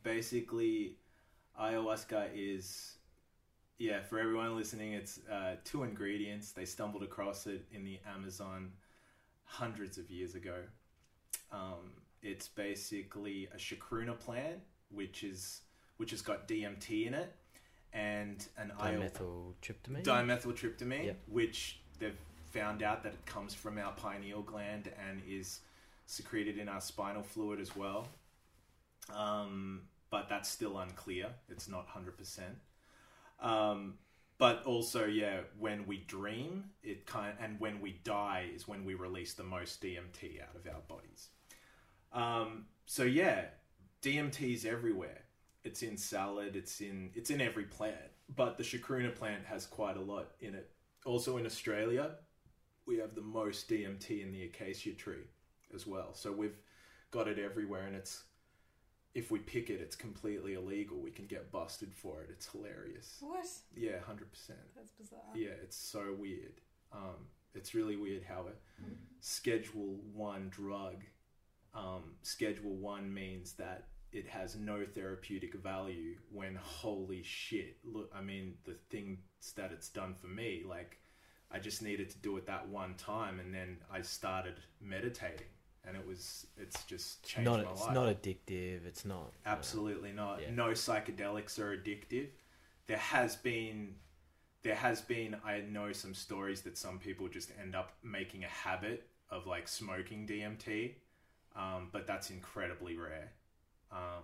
basically, ayahuasca is, yeah, for everyone listening, it's uh, two ingredients. They stumbled across it in the Amazon hundreds of years ago. Um, it's basically a chacruna plant, which is which has got DMT in it, and an Dimethyltryptamine. dimethyltryptamine, Yep. which they've found out that it comes from our pineal gland and is secreted in our spinal fluid as well. Um, but that's still unclear. It's not 100%. Um, but also, yeah, when we dream, it kind and when we die is when we release the most DMT out of our bodies. Um, so yeah, DMT is everywhere. It's in salad. It's in it's in every plant. But the chacruna plant has quite a lot in it. Also in Australia, we have the most DMT in the acacia tree as well. So we've got it everywhere, and it's if we pick it, it's completely illegal. We can get busted for it. It's hilarious. What? Yeah, hundred percent. That's bizarre. Yeah, it's so weird. Um, it's really weird how a Schedule One drug um, Schedule One means that it has no therapeutic value. When holy shit, look, I mean the things that it's done for me, like I just needed to do it that one time, and then I started meditating, and it was it's just changed not my it's life. not addictive. It's not Absolutely not. Yeah. No psychedelics are addictive. There has been there has been I know some stories that some people just end up making a habit of like smoking DMT, um, but that's incredibly rare. Um,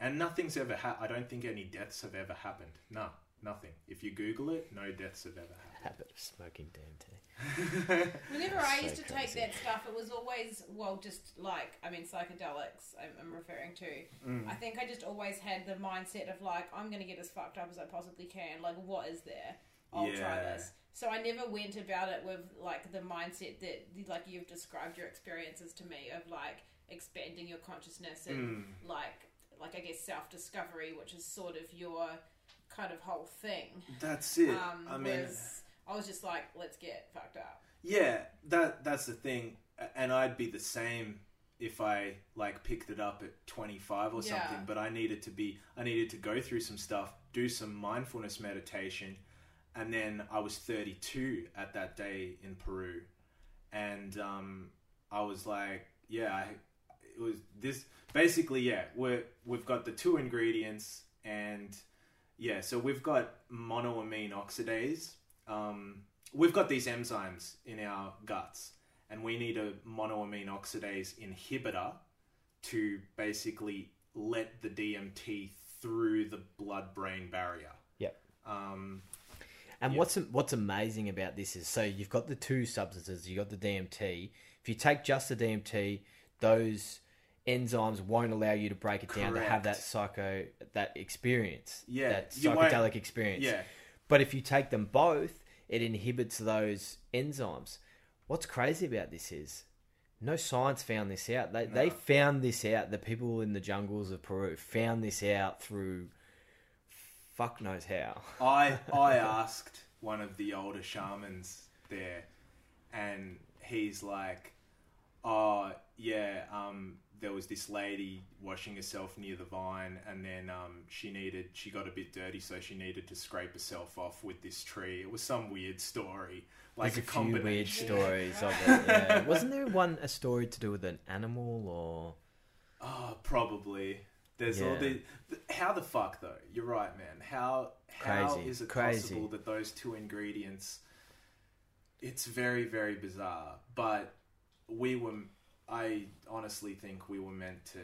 and nothing's ever ha- I don't think any deaths have ever happened. No, nothing. If you Google it, no deaths have ever happened. habit of smoking DMT. Whenever I So used to take that stuff, it was always well, just like I mean, psychedelics. I'm, I'm referring to. Mm. I think I just always had the mindset of like, I'm going to get as fucked up as I possibly can. Like, what is there? I'll try this. So I never went about it with like the mindset that like you've described your experiences to me of like expanding your consciousness and Mm. like like I guess self discovery, which is sort of your kind of whole thing. That's it. Um, I mean, I was just like, let's get fucked up. Yeah, that that's the thing, and I'd be the same if I like picked it up at 25 or Yeah. something. But I needed to be, I needed to go through some stuff, do some mindfulness meditation, and then I was 32 at that day in Peru, and um, I was like, yeah, I, it was this basically, yeah, we're we've got the two ingredients, and yeah, so we've got monoamine oxidase. Um, we've got these enzymes in our guts, and we need a monoamine oxidase inhibitor to basically let the DMT through the blood-brain barrier. Yep. Um, And Yeah. what's what's amazing about this is so you've got the two substances. You've got the DMT. If you take just the DMT, those enzymes won't allow you to break it down to have that psycho that experience. Yeah, that psychedelic experience. yeah, But if you take them both, it inhibits those enzymes. What's crazy about this is no science found this out. They they found this out. The people in the jungles of Peru found this out through fuck knows how. I I asked one of the older shamans there, and he's like, "Oh yeah, um, there was this lady washing herself near the vine, and then um, she needed she got a bit dirty, so she needed to scrape herself off with this tree. It was some weird story, like There's a, a, few weird combination. stories of it. Yeah. Wasn't there one a story to do with an animal or? Oh, probably. There's all Yeah. the, the how the fuck though. You're right, man. How how Crazy, is it crazy. possible that those two ingredients? It's very very bizarre, but we were. I honestly think we were meant to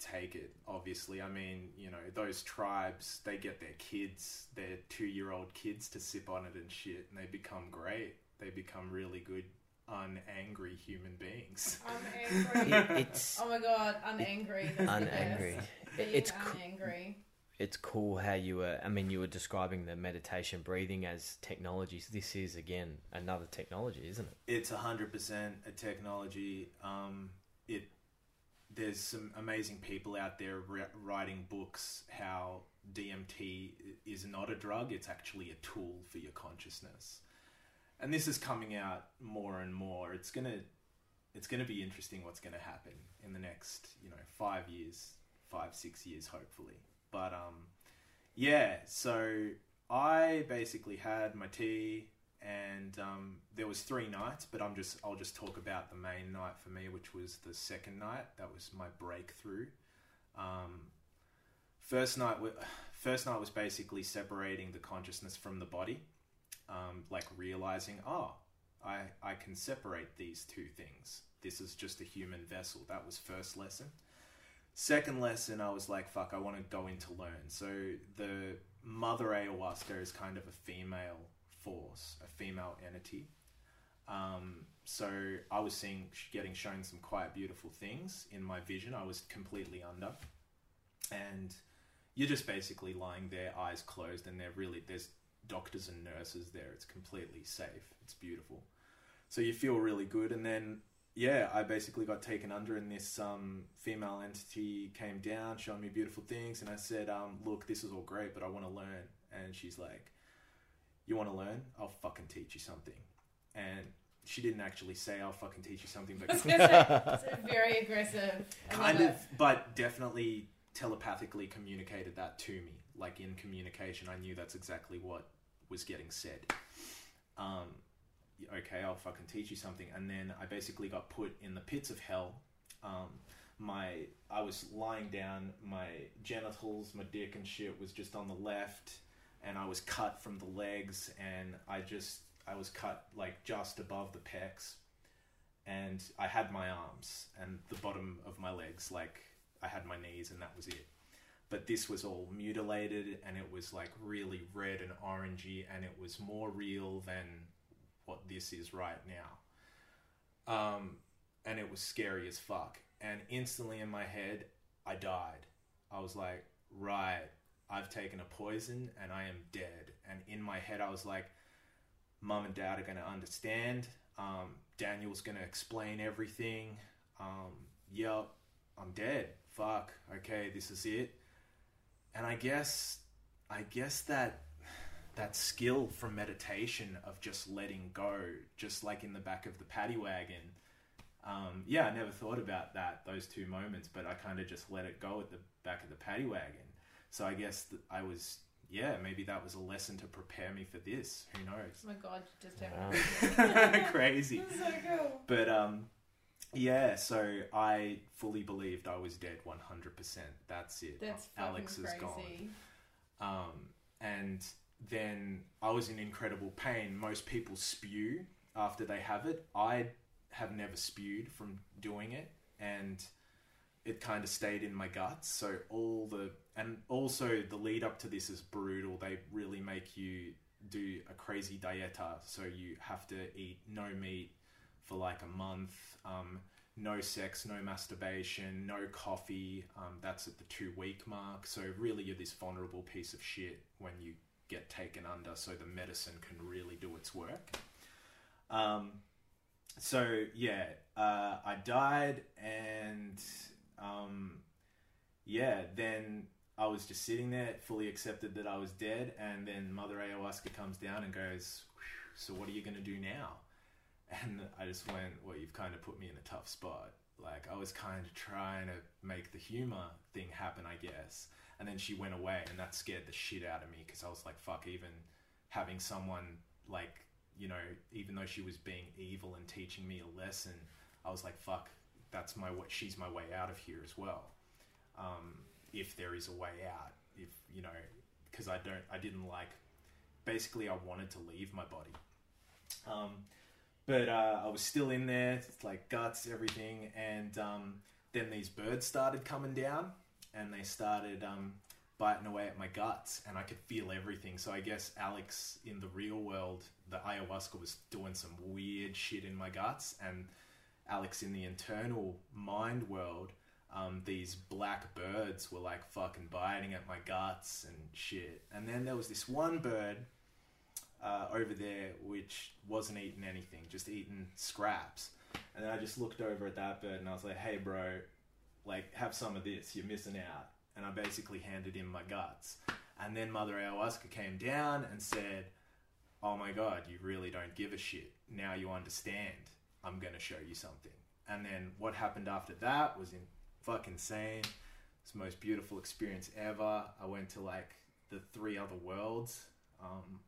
take it. Obviously, I mean, you know, those tribes they get their kids, their two year old kids, to sip on it and shit, and they become great. They become really good, unangry human beings. I'm. It, it's oh my god, I'm angry. That's the unangry. It- It's co- unangry. It's cool how you were. I mean, you were describing the meditation breathing as technologies. This is again another technology, isn't it? it's hundred percent a technology. Um, it there's some amazing people out there ri- writing books how DMT is not a drug; it's actually a tool for your consciousness. And this is coming out more and more. It's gonna it's gonna be interesting what's gonna happen in the next you know five years, five six years, hopefully. But um, yeah. So I basically had my tea and um, there was three nights but i'm just i'll just talk about the main night for me which was the second night. That was my breakthrough. Um, first night first night was basically separating the consciousness from the body um, like realizing oh I, I can separate these two things. This is just a human vessel. That was first lesson second lesson i was like fuck i want to go into learn so the mother ayahuasca is kind of a female force, a female entity. Um, so I was seeing, getting shown some quite beautiful things in my vision. I was completely under, and you're just basically lying there, eyes closed, and they're really there's doctors and nurses there. It's completely safe. It's beautiful. So you feel really good, and then yeah, I basically got taken under, and this um, female entity came down, showing me beautiful things, and I said, um, "Look, this is all great, but I want to learn." And she's like, "You want to learn? I'll fucking teach you something." And she didn't actually say I'll fucking teach you something, but say, it's very aggressive. Kind of, but definitely telepathically communicated that to me. Like in communication, I knew that's exactly what was getting said. Um, okay, I'll fucking teach you something, and then I basically got put in the pits of hell. Um, my I was lying down, my genitals, my dick and shit was just on the left, and I was cut from the legs, and I just I was cut like just above the pecs, and I had my arms and the bottom of my legs, like I had my knees, and that was it. But this was all mutilated, and it was like really red and orangey, and it was more real than what this is right now. Um, and it was scary as fuck. And instantly in my head, I died. I was like, right, I've taken a poison and I am dead. And in my head, I was like, mum and dad are going to understand. Um, Daniel's going to explain everything. Um, yep, I'm dead. Fuck. Okay, this is it. And I guess, I guess that that skill from meditation of just letting go, just like in the back of the paddy wagon. Um, yeah, I never thought about that those two moments, but I kind of just let it go at the back of the paddy wagon. So I guess that I was, yeah, maybe that was a lesson to prepare me for this. Who knows? Oh my god, you just Wow. Crazy. That's so cool. But um, yeah, so I fully believed I was dead 100%. That's it. That's fucking Alex is crazy. gone. Um, and then I was in incredible pain. Most people spew after they have it. I have never spewed from doing it, and it kind of stayed in my guts. So all the and also the lead up to this is brutal. They really make you do a crazy dieta. So you have to eat no meat for like a month. Um, no sex, no masturbation, no coffee. Um, that's at the two week mark. So really, you're this vulnerable piece of shit when you get taken under. So the medicine can really do its work. Um, so yeah, uh, I died, and um, yeah, then I was just sitting there, fully accepted that I was dead, and then Mother Ayahuasca comes down and goes, "So what are you going to do now?" And I just went, "Well, you've kind of put me in a tough spot." Like I was kind of trying to make the humor thing happen, I guess. And then she went away, and that scared the shit out of me because I was like, "Fuck!" Even having someone like you know, even though she was being evil and teaching me a lesson, I was like, "Fuck!" That's my what She's my way out of here as well. Um, if there is a way out, if you know, because I don't, I didn't like. Basically, I wanted to leave my body. Um, but uh, I was still in there, it's like guts, everything, and um, then these birds started coming down, and they started um, biting away at my guts, and I could feel everything. So I guess Alex in the real world, the ayahuasca was doing some weird shit in my guts, and Alex in the internal mind world, um, these black birds were like fucking biting at my guts and shit. And then there was this one bird uh, over there which wasn't eating anything, just eating scraps. And then I just looked over at that bird and I was like, hey, bro, like, have some of this. You're missing out. And I basically handed him my guts. And then Mother Ayahuasca came down and said, oh my God, you really don't give a shit. Now you understand. I'm going to show you something. And then what happened after that was in fucking insane. It's the most beautiful experience ever. I went to like the three other worlds. Um,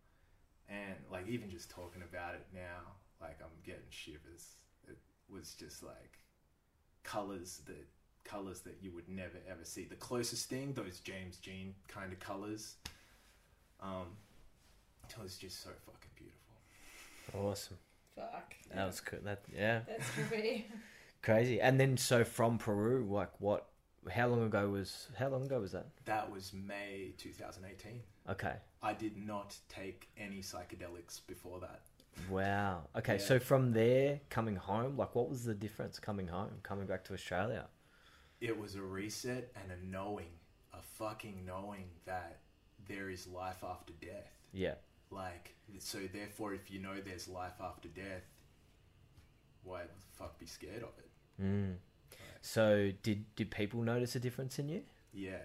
and like even just talking about it now, like I'm getting shivers. It was just like colors that colors that you would never ever see. The closest thing, those James Jean kind of colors. Um, it was just so fucking beautiful. Awesome. Fuck. That was cool. That yeah, That's trippy. crazy. And then so from Peru, like what? How long ago was? How long ago was that? That was May 2018. Okay. I did not take any psychedelics before that. Wow. Okay. Yeah. So from there, coming home, like what was the difference coming home, coming back to Australia? It was a reset and a knowing, a fucking knowing that there is life after death. Yeah. Like, so therefore, if you know there's life after death, why the fuck be scared of it? Mm. So did did people notice a difference in you? Yeah,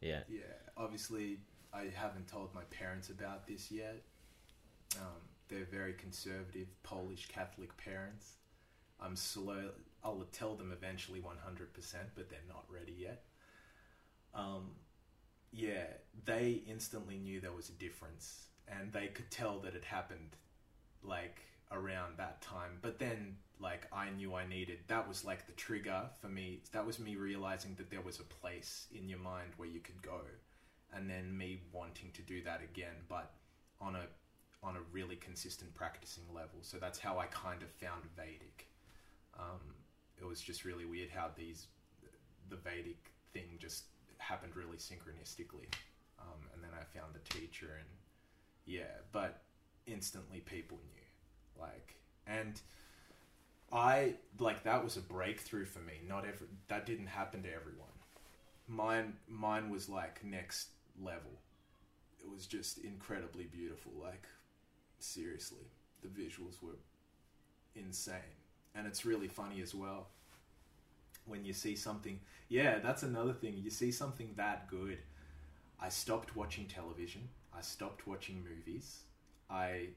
Yeah. yeah. Obviously, I haven't told my parents about this yet. Um, they're very conservative Polish Catholic parents. I'm slow. I'll tell them eventually 100%, but they're not ready yet. Um, yeah, they instantly knew there was a difference, and they could tell that it happened, like around that time. But then, like, I knew I needed. That was like the trigger for me. That was me realizing that there was a place in your mind where you could go, and then me wanting to do that again, but on a on a really consistent practicing level. So that's how I kind of found Vedic. Um, it was just really weird how these the Vedic thing just happened really synchronistically. Um, and then I found the teacher, and yeah, but instantly people knew, like, and I like that was a breakthrough for me. Not every that didn't happen to everyone. Mine, mine was like next level. It was just incredibly beautiful. Like, seriously, the visuals were insane, and it's really funny as well when you see something. Yeah, that's another thing. You see something that good. I stopped watching television. I stopped watching movies. I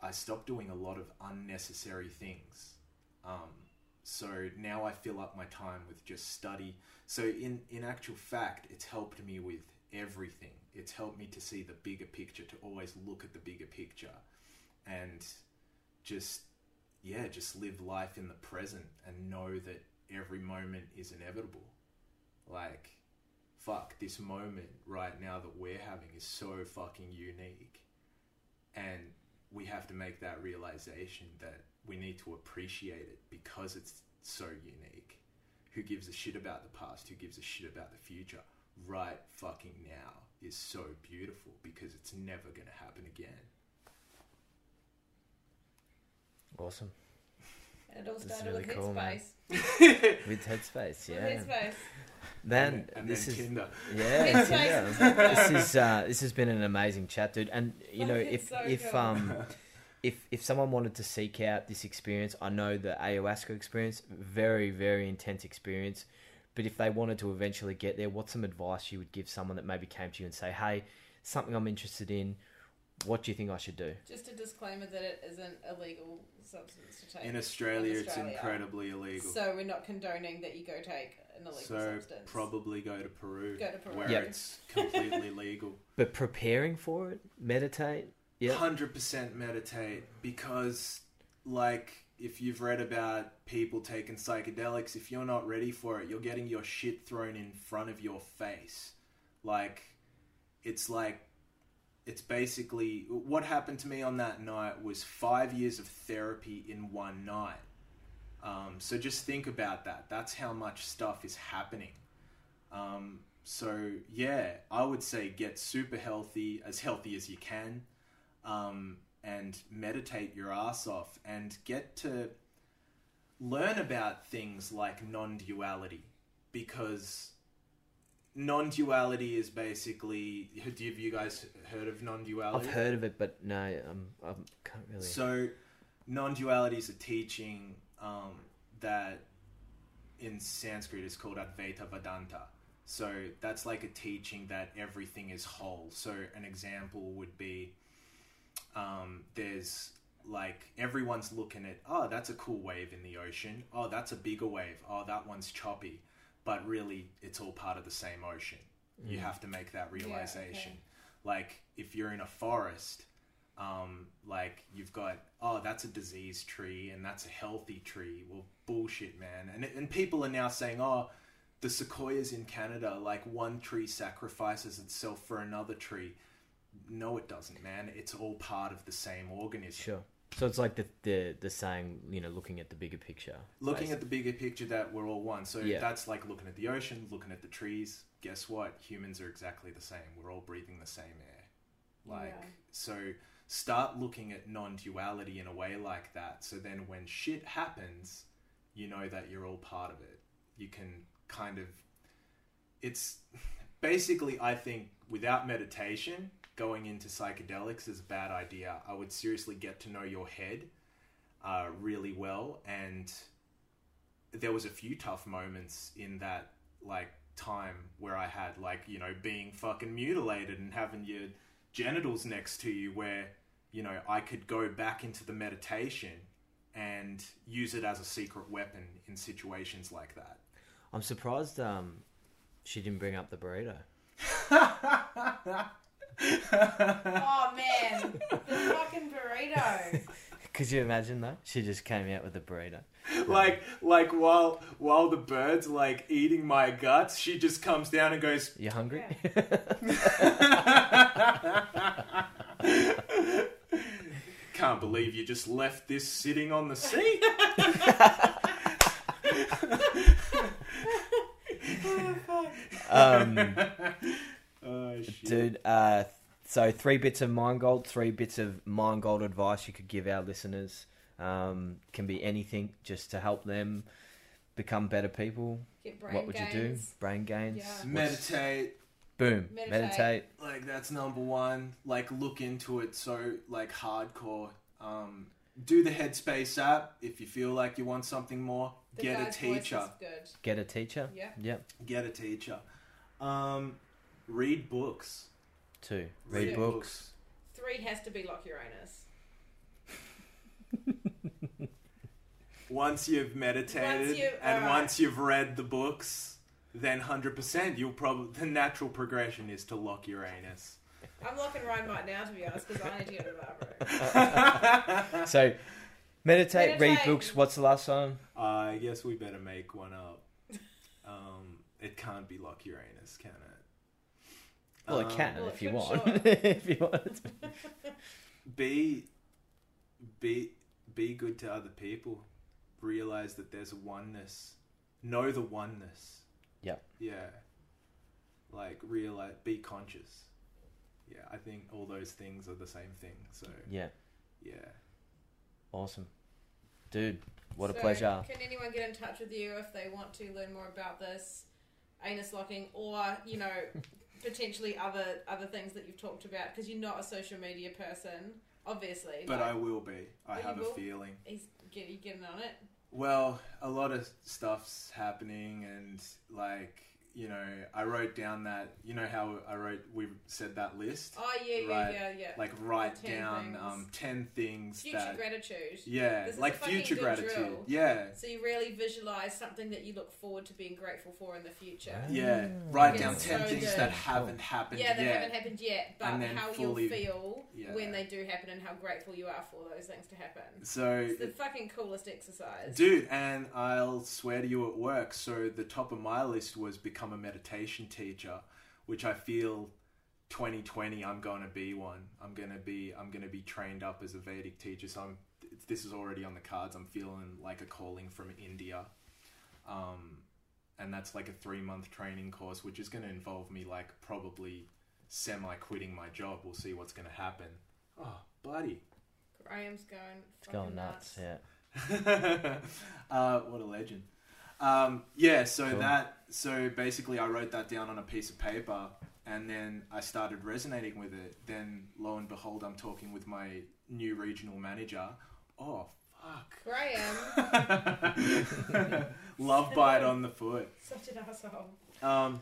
I stopped doing a lot of unnecessary things. Um, so now I fill up my time with just study. So in in actual fact, it's helped me with everything. It's helped me to see the bigger picture, to always look at the bigger picture, and just yeah, just live life in the present and know that every moment is inevitable. Like, fuck, this moment right now that we're having is so fucking unique. And we have to make that realization that we need to appreciate it because it's so unique. Who gives a shit about the past? Who gives a shit about the future? Right fucking now is so beautiful because it's never going to happen again. Awesome. And it all That's started really with cool, man. Headspace. With Headspace, With yeah. Headspace. Then and this then is Tinder. yeah, Headspace Tinder. this is uh, this has been an amazing chat, dude. And you know, if so if cool. um if if someone wanted to seek out this experience, I know the ayahuasca experience, very very intense experience. But if they wanted to eventually get there, what's some advice you would give someone that maybe came to you and say, "Hey, something I'm interested in. What do you think I should do?" Just a disclaimer that it isn't a legal substance to take. In Australia, In it's incredibly illegal. So we're not condoning that you go take an illegal So substance. probably go to Peru, Go to Peru. where Yep. it's completely legal. But preparing for it, meditate. Yeah. Hundred percent meditate because, like, if you've read about people taking psychedelics, if you're not ready for it, you're getting your shit thrown in front of your face. Like, it's like, it's basically what happened to me on that night was five years of therapy in one night. Um, so just think about that. That's how much stuff is happening. Um, so yeah, I would say get super healthy, as healthy as you can, um, and meditate your ass off, and get to learn about things like non-duality, because non-duality is basically. Have you guys heard of non-duality? I've heard of it, but no, um, I can't really. So, non-duality is a teaching um, that in Sanskrit is called Advaita Vedanta. So that's like a teaching that everything is whole. So an example would be um, there's like everyone's looking at oh that's a cool wave in the ocean oh that's a bigger wave oh that one's choppy but really it's all part of the same ocean. You have to make that realization. Like if you're in a forest um, like you've got oh that's a diseased tree and that's a healthy tree. Well bullshit man. And, and people are now saying oh the sequoias in canada like one tree sacrifices itself for another tree. No it doesn't man. It's all part of the same organism. Sure. So it's like the the the saying, you know, looking at the bigger picture. looking at the bigger picture that we're all one. So Yeah. that's like looking at the ocean looking at the trees. Guess what? Humans are exactly the same. We're all breathing the same air. Like Yeah. so start looking at non-duality in a way like that. So then when shit happens you know that you're all part of it. You can kind of it's basically i think without meditation going into psychedelics is a bad idea i would seriously get to know your head uh, really well and there was a few tough moments in that like time where i had like you know being fucking mutilated and having your genitals next to you where you know, I could go back into the meditation and use it as a secret weapon in situations like that. I'm surprised um, she didn't bring up the burrito. Oh man, the fucking burrito. Could you imagine that? She just came out with a burrito. like like while while the birds like eating my guts, she just comes down and goes, You hungry? "Can't believe you just left this sitting on the seat." um, oh shit. dude, uh, so three bits of mind gold, three bits of mind gold advice you could give our listeners. Um, can be anything just to help them become better people. Get brain what would you do? Brain gains. Yeah. Meditate. Boom. Meditate. Meditate. Like that's number one. Like look into it so like hardcore. Um, do the Headspace app if you feel like you want something more. The Get a guy's voice teacher. Get a teacher. Yeah. Yep. Get a teacher. Um, read books. Two. Read Two. books. Three has to be Lock Uranus. Once you've meditated Once you- and alright. once you've read the books, then hundred percent you'll probably the natural progression is to lock Uranus. I'm locking Ryan right now, to be honest, because I need to get rid of that. So, meditate, read Meditate. books. What's the last one? I guess we better make one up. Um, it can't be lock Uranus, can it? Well, it Um, can Well, if it you want. if you want. be be be good to other people realize that there's oneness know the oneness Yep. yeah like realize be conscious yeah i think all those things are the same thing so Yeah. yeah Awesome. Dude, what a pleasure. Can anyone get in touch with you if they want to learn more about this anus locking, or you know, potentially other other things that you've talked about? Because you're not a social media person, obviously. but like, i will be i have a will? feeling he's get you getting on it. well a lot of stuff's happening and like you know i wrote down that you know how i wrote we said that list Oh yeah, yeah, Right. yeah, yeah. like write 10 down things. um 10 things Future that gratitude. Yeah, This is like a future good gratitude. drill. Yeah, So you really visualize something that you look forward to being grateful for in the future. yeah. Ah. Write Yeah, down so ten things good. that haven't happened Yeah, they yet. haven't happened yet, but And then how fully- you'll feel Yeah. when they do happen and how grateful you are for those things to happen. So, It's the fucking coolest exercise. dude, and I'll swear to you at work. So the top of my list was become a meditation teacher, which I feel. 2020 I'm going to be one. I'm going to be I'm going to be trained up as a Vedic teacher. So I'm this is already on the cards. I'm feeling like a calling from India. Um and that's like a 3 month training course which is going to involve me like probably semi quitting my job. We'll see what's going to happen. Oh, buddy. Graham's going. It's fucking going nuts. Yeah. uh, what a legend. Um, yeah, so Cool. that so basically I wrote that down on a piece of paper and then I started resonating with it. Then lo and behold I'm talking with my new regional manager. Oh fuck. Graham, Love bite on the foot. such an asshole. Um,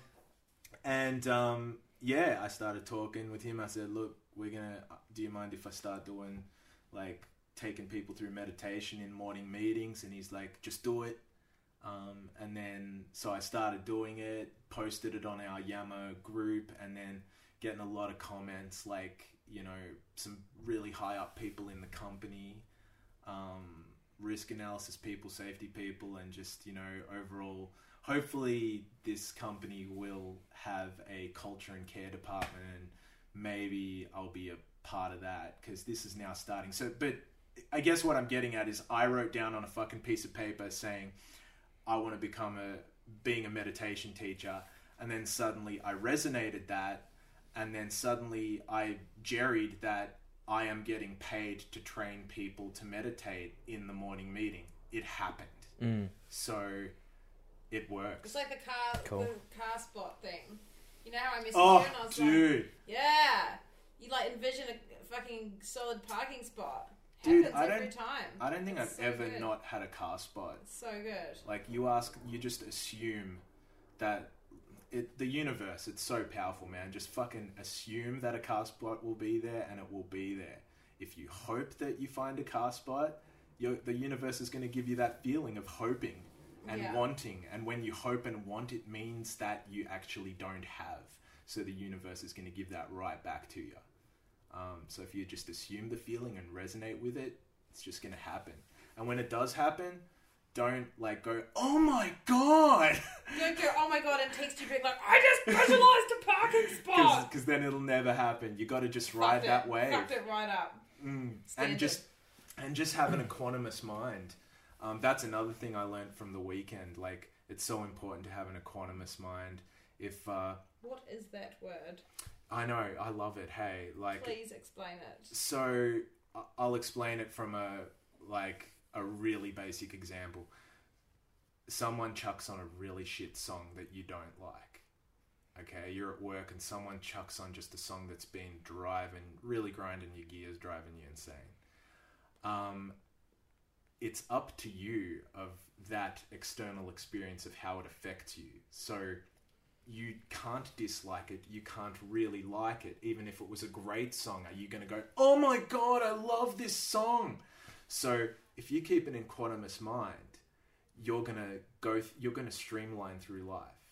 and um, yeah, I started talking with him. I said, "Look, we're gonna. Do you mind if I start doing like taking people through meditation in morning meetings?" And he's like, "Just do it." Um, and then so I started doing it, posted it on our Yammer group, and then getting a lot of comments, like you know, some really high up people in the company, um, risk analysis people, safety people, and just you know, overall hopefully this company will have a culture and care department and maybe I'll be a part of that because this is now starting. So, but I guess what I'm getting at is I wrote down on a fucking piece of paper saying I want to become a being a meditation teacher, and then suddenly I resonated that, and then suddenly I jerried that I am getting paid to train people to meditate in the morning meeting. It happened. Mm. So it works. It's like the car, Cool. the car spot thing. You know how I messaged Oh, you and I was like, yeah, you like envision a fucking solid parking spot. Dude, I don't-. I don't think It's I've so ever good. not had a car spot. It's so good. Like you ask, you just assume that it, the universe. It's so powerful, man. Just fucking assume that a car spot will be there, and it will be there. if you hope that you find a car spot, the universe is going to give you that feeling of hoping and Yeah. wanting. And when you hope and want, it means that you actually don't have. So the universe is going to give that right back to you. Um, so if you just assume the feeling and resonate with it, it's just to happen. And when it does happen, don't like go, oh my god, Don't go, oh my god, and text you being like, I just visualized a parking spot. because then it'll never happen. You got to just ride Fucked that it. wave. Fucked it right up. Mm. And just and just have an equanimous mind. Um, that's another thing I learned from the weekend. Like it's so important to have an equanimous mind. If uh, What is that word? I know, I love it. Hey, like Please explain it. so, I- I'll explain it from a like a really basic example. Someone chucks on a really shit song that you don't like. Okay, you're at work and someone chucks on just a song that's been driving, really grinding your gears, driving you insane. Um, it's up to you of that external experience of how it affects you. So you can't dislike it. You can't really like it, even if it was a great song. Are you going to go, "Oh my god, I love this song"? So if you keep an equanimous mind, you're gonna go. Th- you're gonna streamline through life,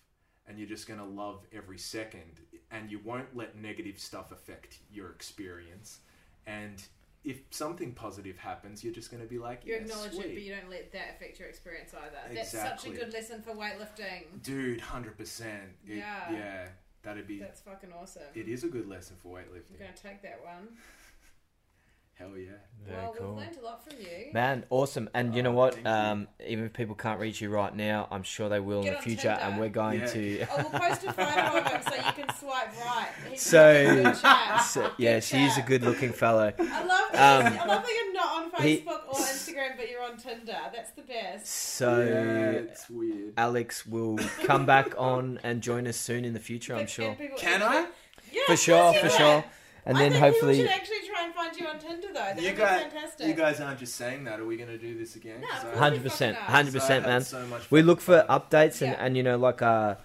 and you're just gonna love every second, and you won't let negative stuff affect your experience. And if something positive happens, you're just gonna be like, You yeah, acknowledge sweet. it, but you don't let that affect your experience either. That's such a good lesson for weightlifting. Dude, hundred percent. Yeah. yeah, that'd be. That's fucking awesome. It is a good lesson for I'm weightlifting. going to take that one. Hell yeah. Very well, cool. we've learned a lot from you. Man, awesome. And you know what? Um, even if people can't reach you right now, I'm sure they will Get in the on future. Tinder. And we're going Yeah. to. Oh, we'll post a photo of him so you can swipe right. He's So- a good chat. So, yes, he's a chat. good looking fellow. I love that. Um, I love that you're not on he- Facebook or Instagram, but you're on Tinder. That's the best. So. yeah, it's weird. Alex will come back on and join us soon in the future, I'm But- sure. and people Can I? Yeah, For of sure, course you for can. sure. And I then think hopefully. people should actually try and find you on Tinder though. That You would be guys, fantastic. you guys aren't just saying that. Are we going to do this again? No, 'Cause I- Hundred percent, hundred percent, man. so much We fucking look for fun. updates and, Yeah. and you know like uh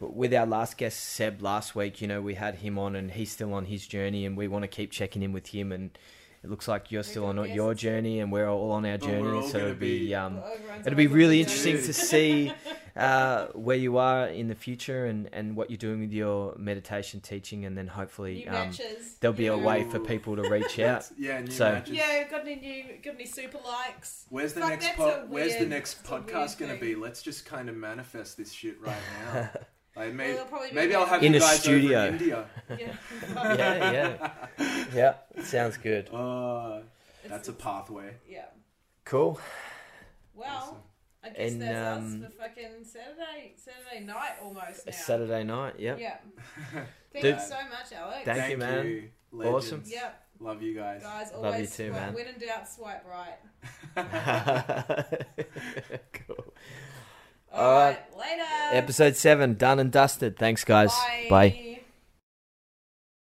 with our last guest Seb last week, you know we had him on and he's still on his journey and we want to keep checking in with him and it looks like you're Very still on good your journey and we're all on our journey. So it'll be be- um it'll be really interesting to see uh, where you are in the future and, and what you're doing with your meditation teaching and then hopefully um, there'll be a way for people to reach out. yeah, new So- matches. Yeah, got any new, got any super likes? Where's the Fuck, next po- a Where's the next that's a weird podcast going to thing. be? Let's just kind of manifest this shit right now. Like maybe, it'll probably be maybe I'll have In you a guys studio. over in India. Yeah. yeah, yeah. Yeah, sounds good. Oh, It's- that's a pathway. Yeah. Cool. Well, Awesome. I guess And, that's um, us for fucking Saturday, Saturday night almost now. Saturday night, yep. Yeah. Thank Dude. you so much, Alex. Thank you, man. Legends. Awesome. Yep, Love you guys. guys, Love always you too, swipe, man. when in doubt, swipe right. All All right. right, later. Episode seven done and dusted. Thanks, guys. Bye. Bye.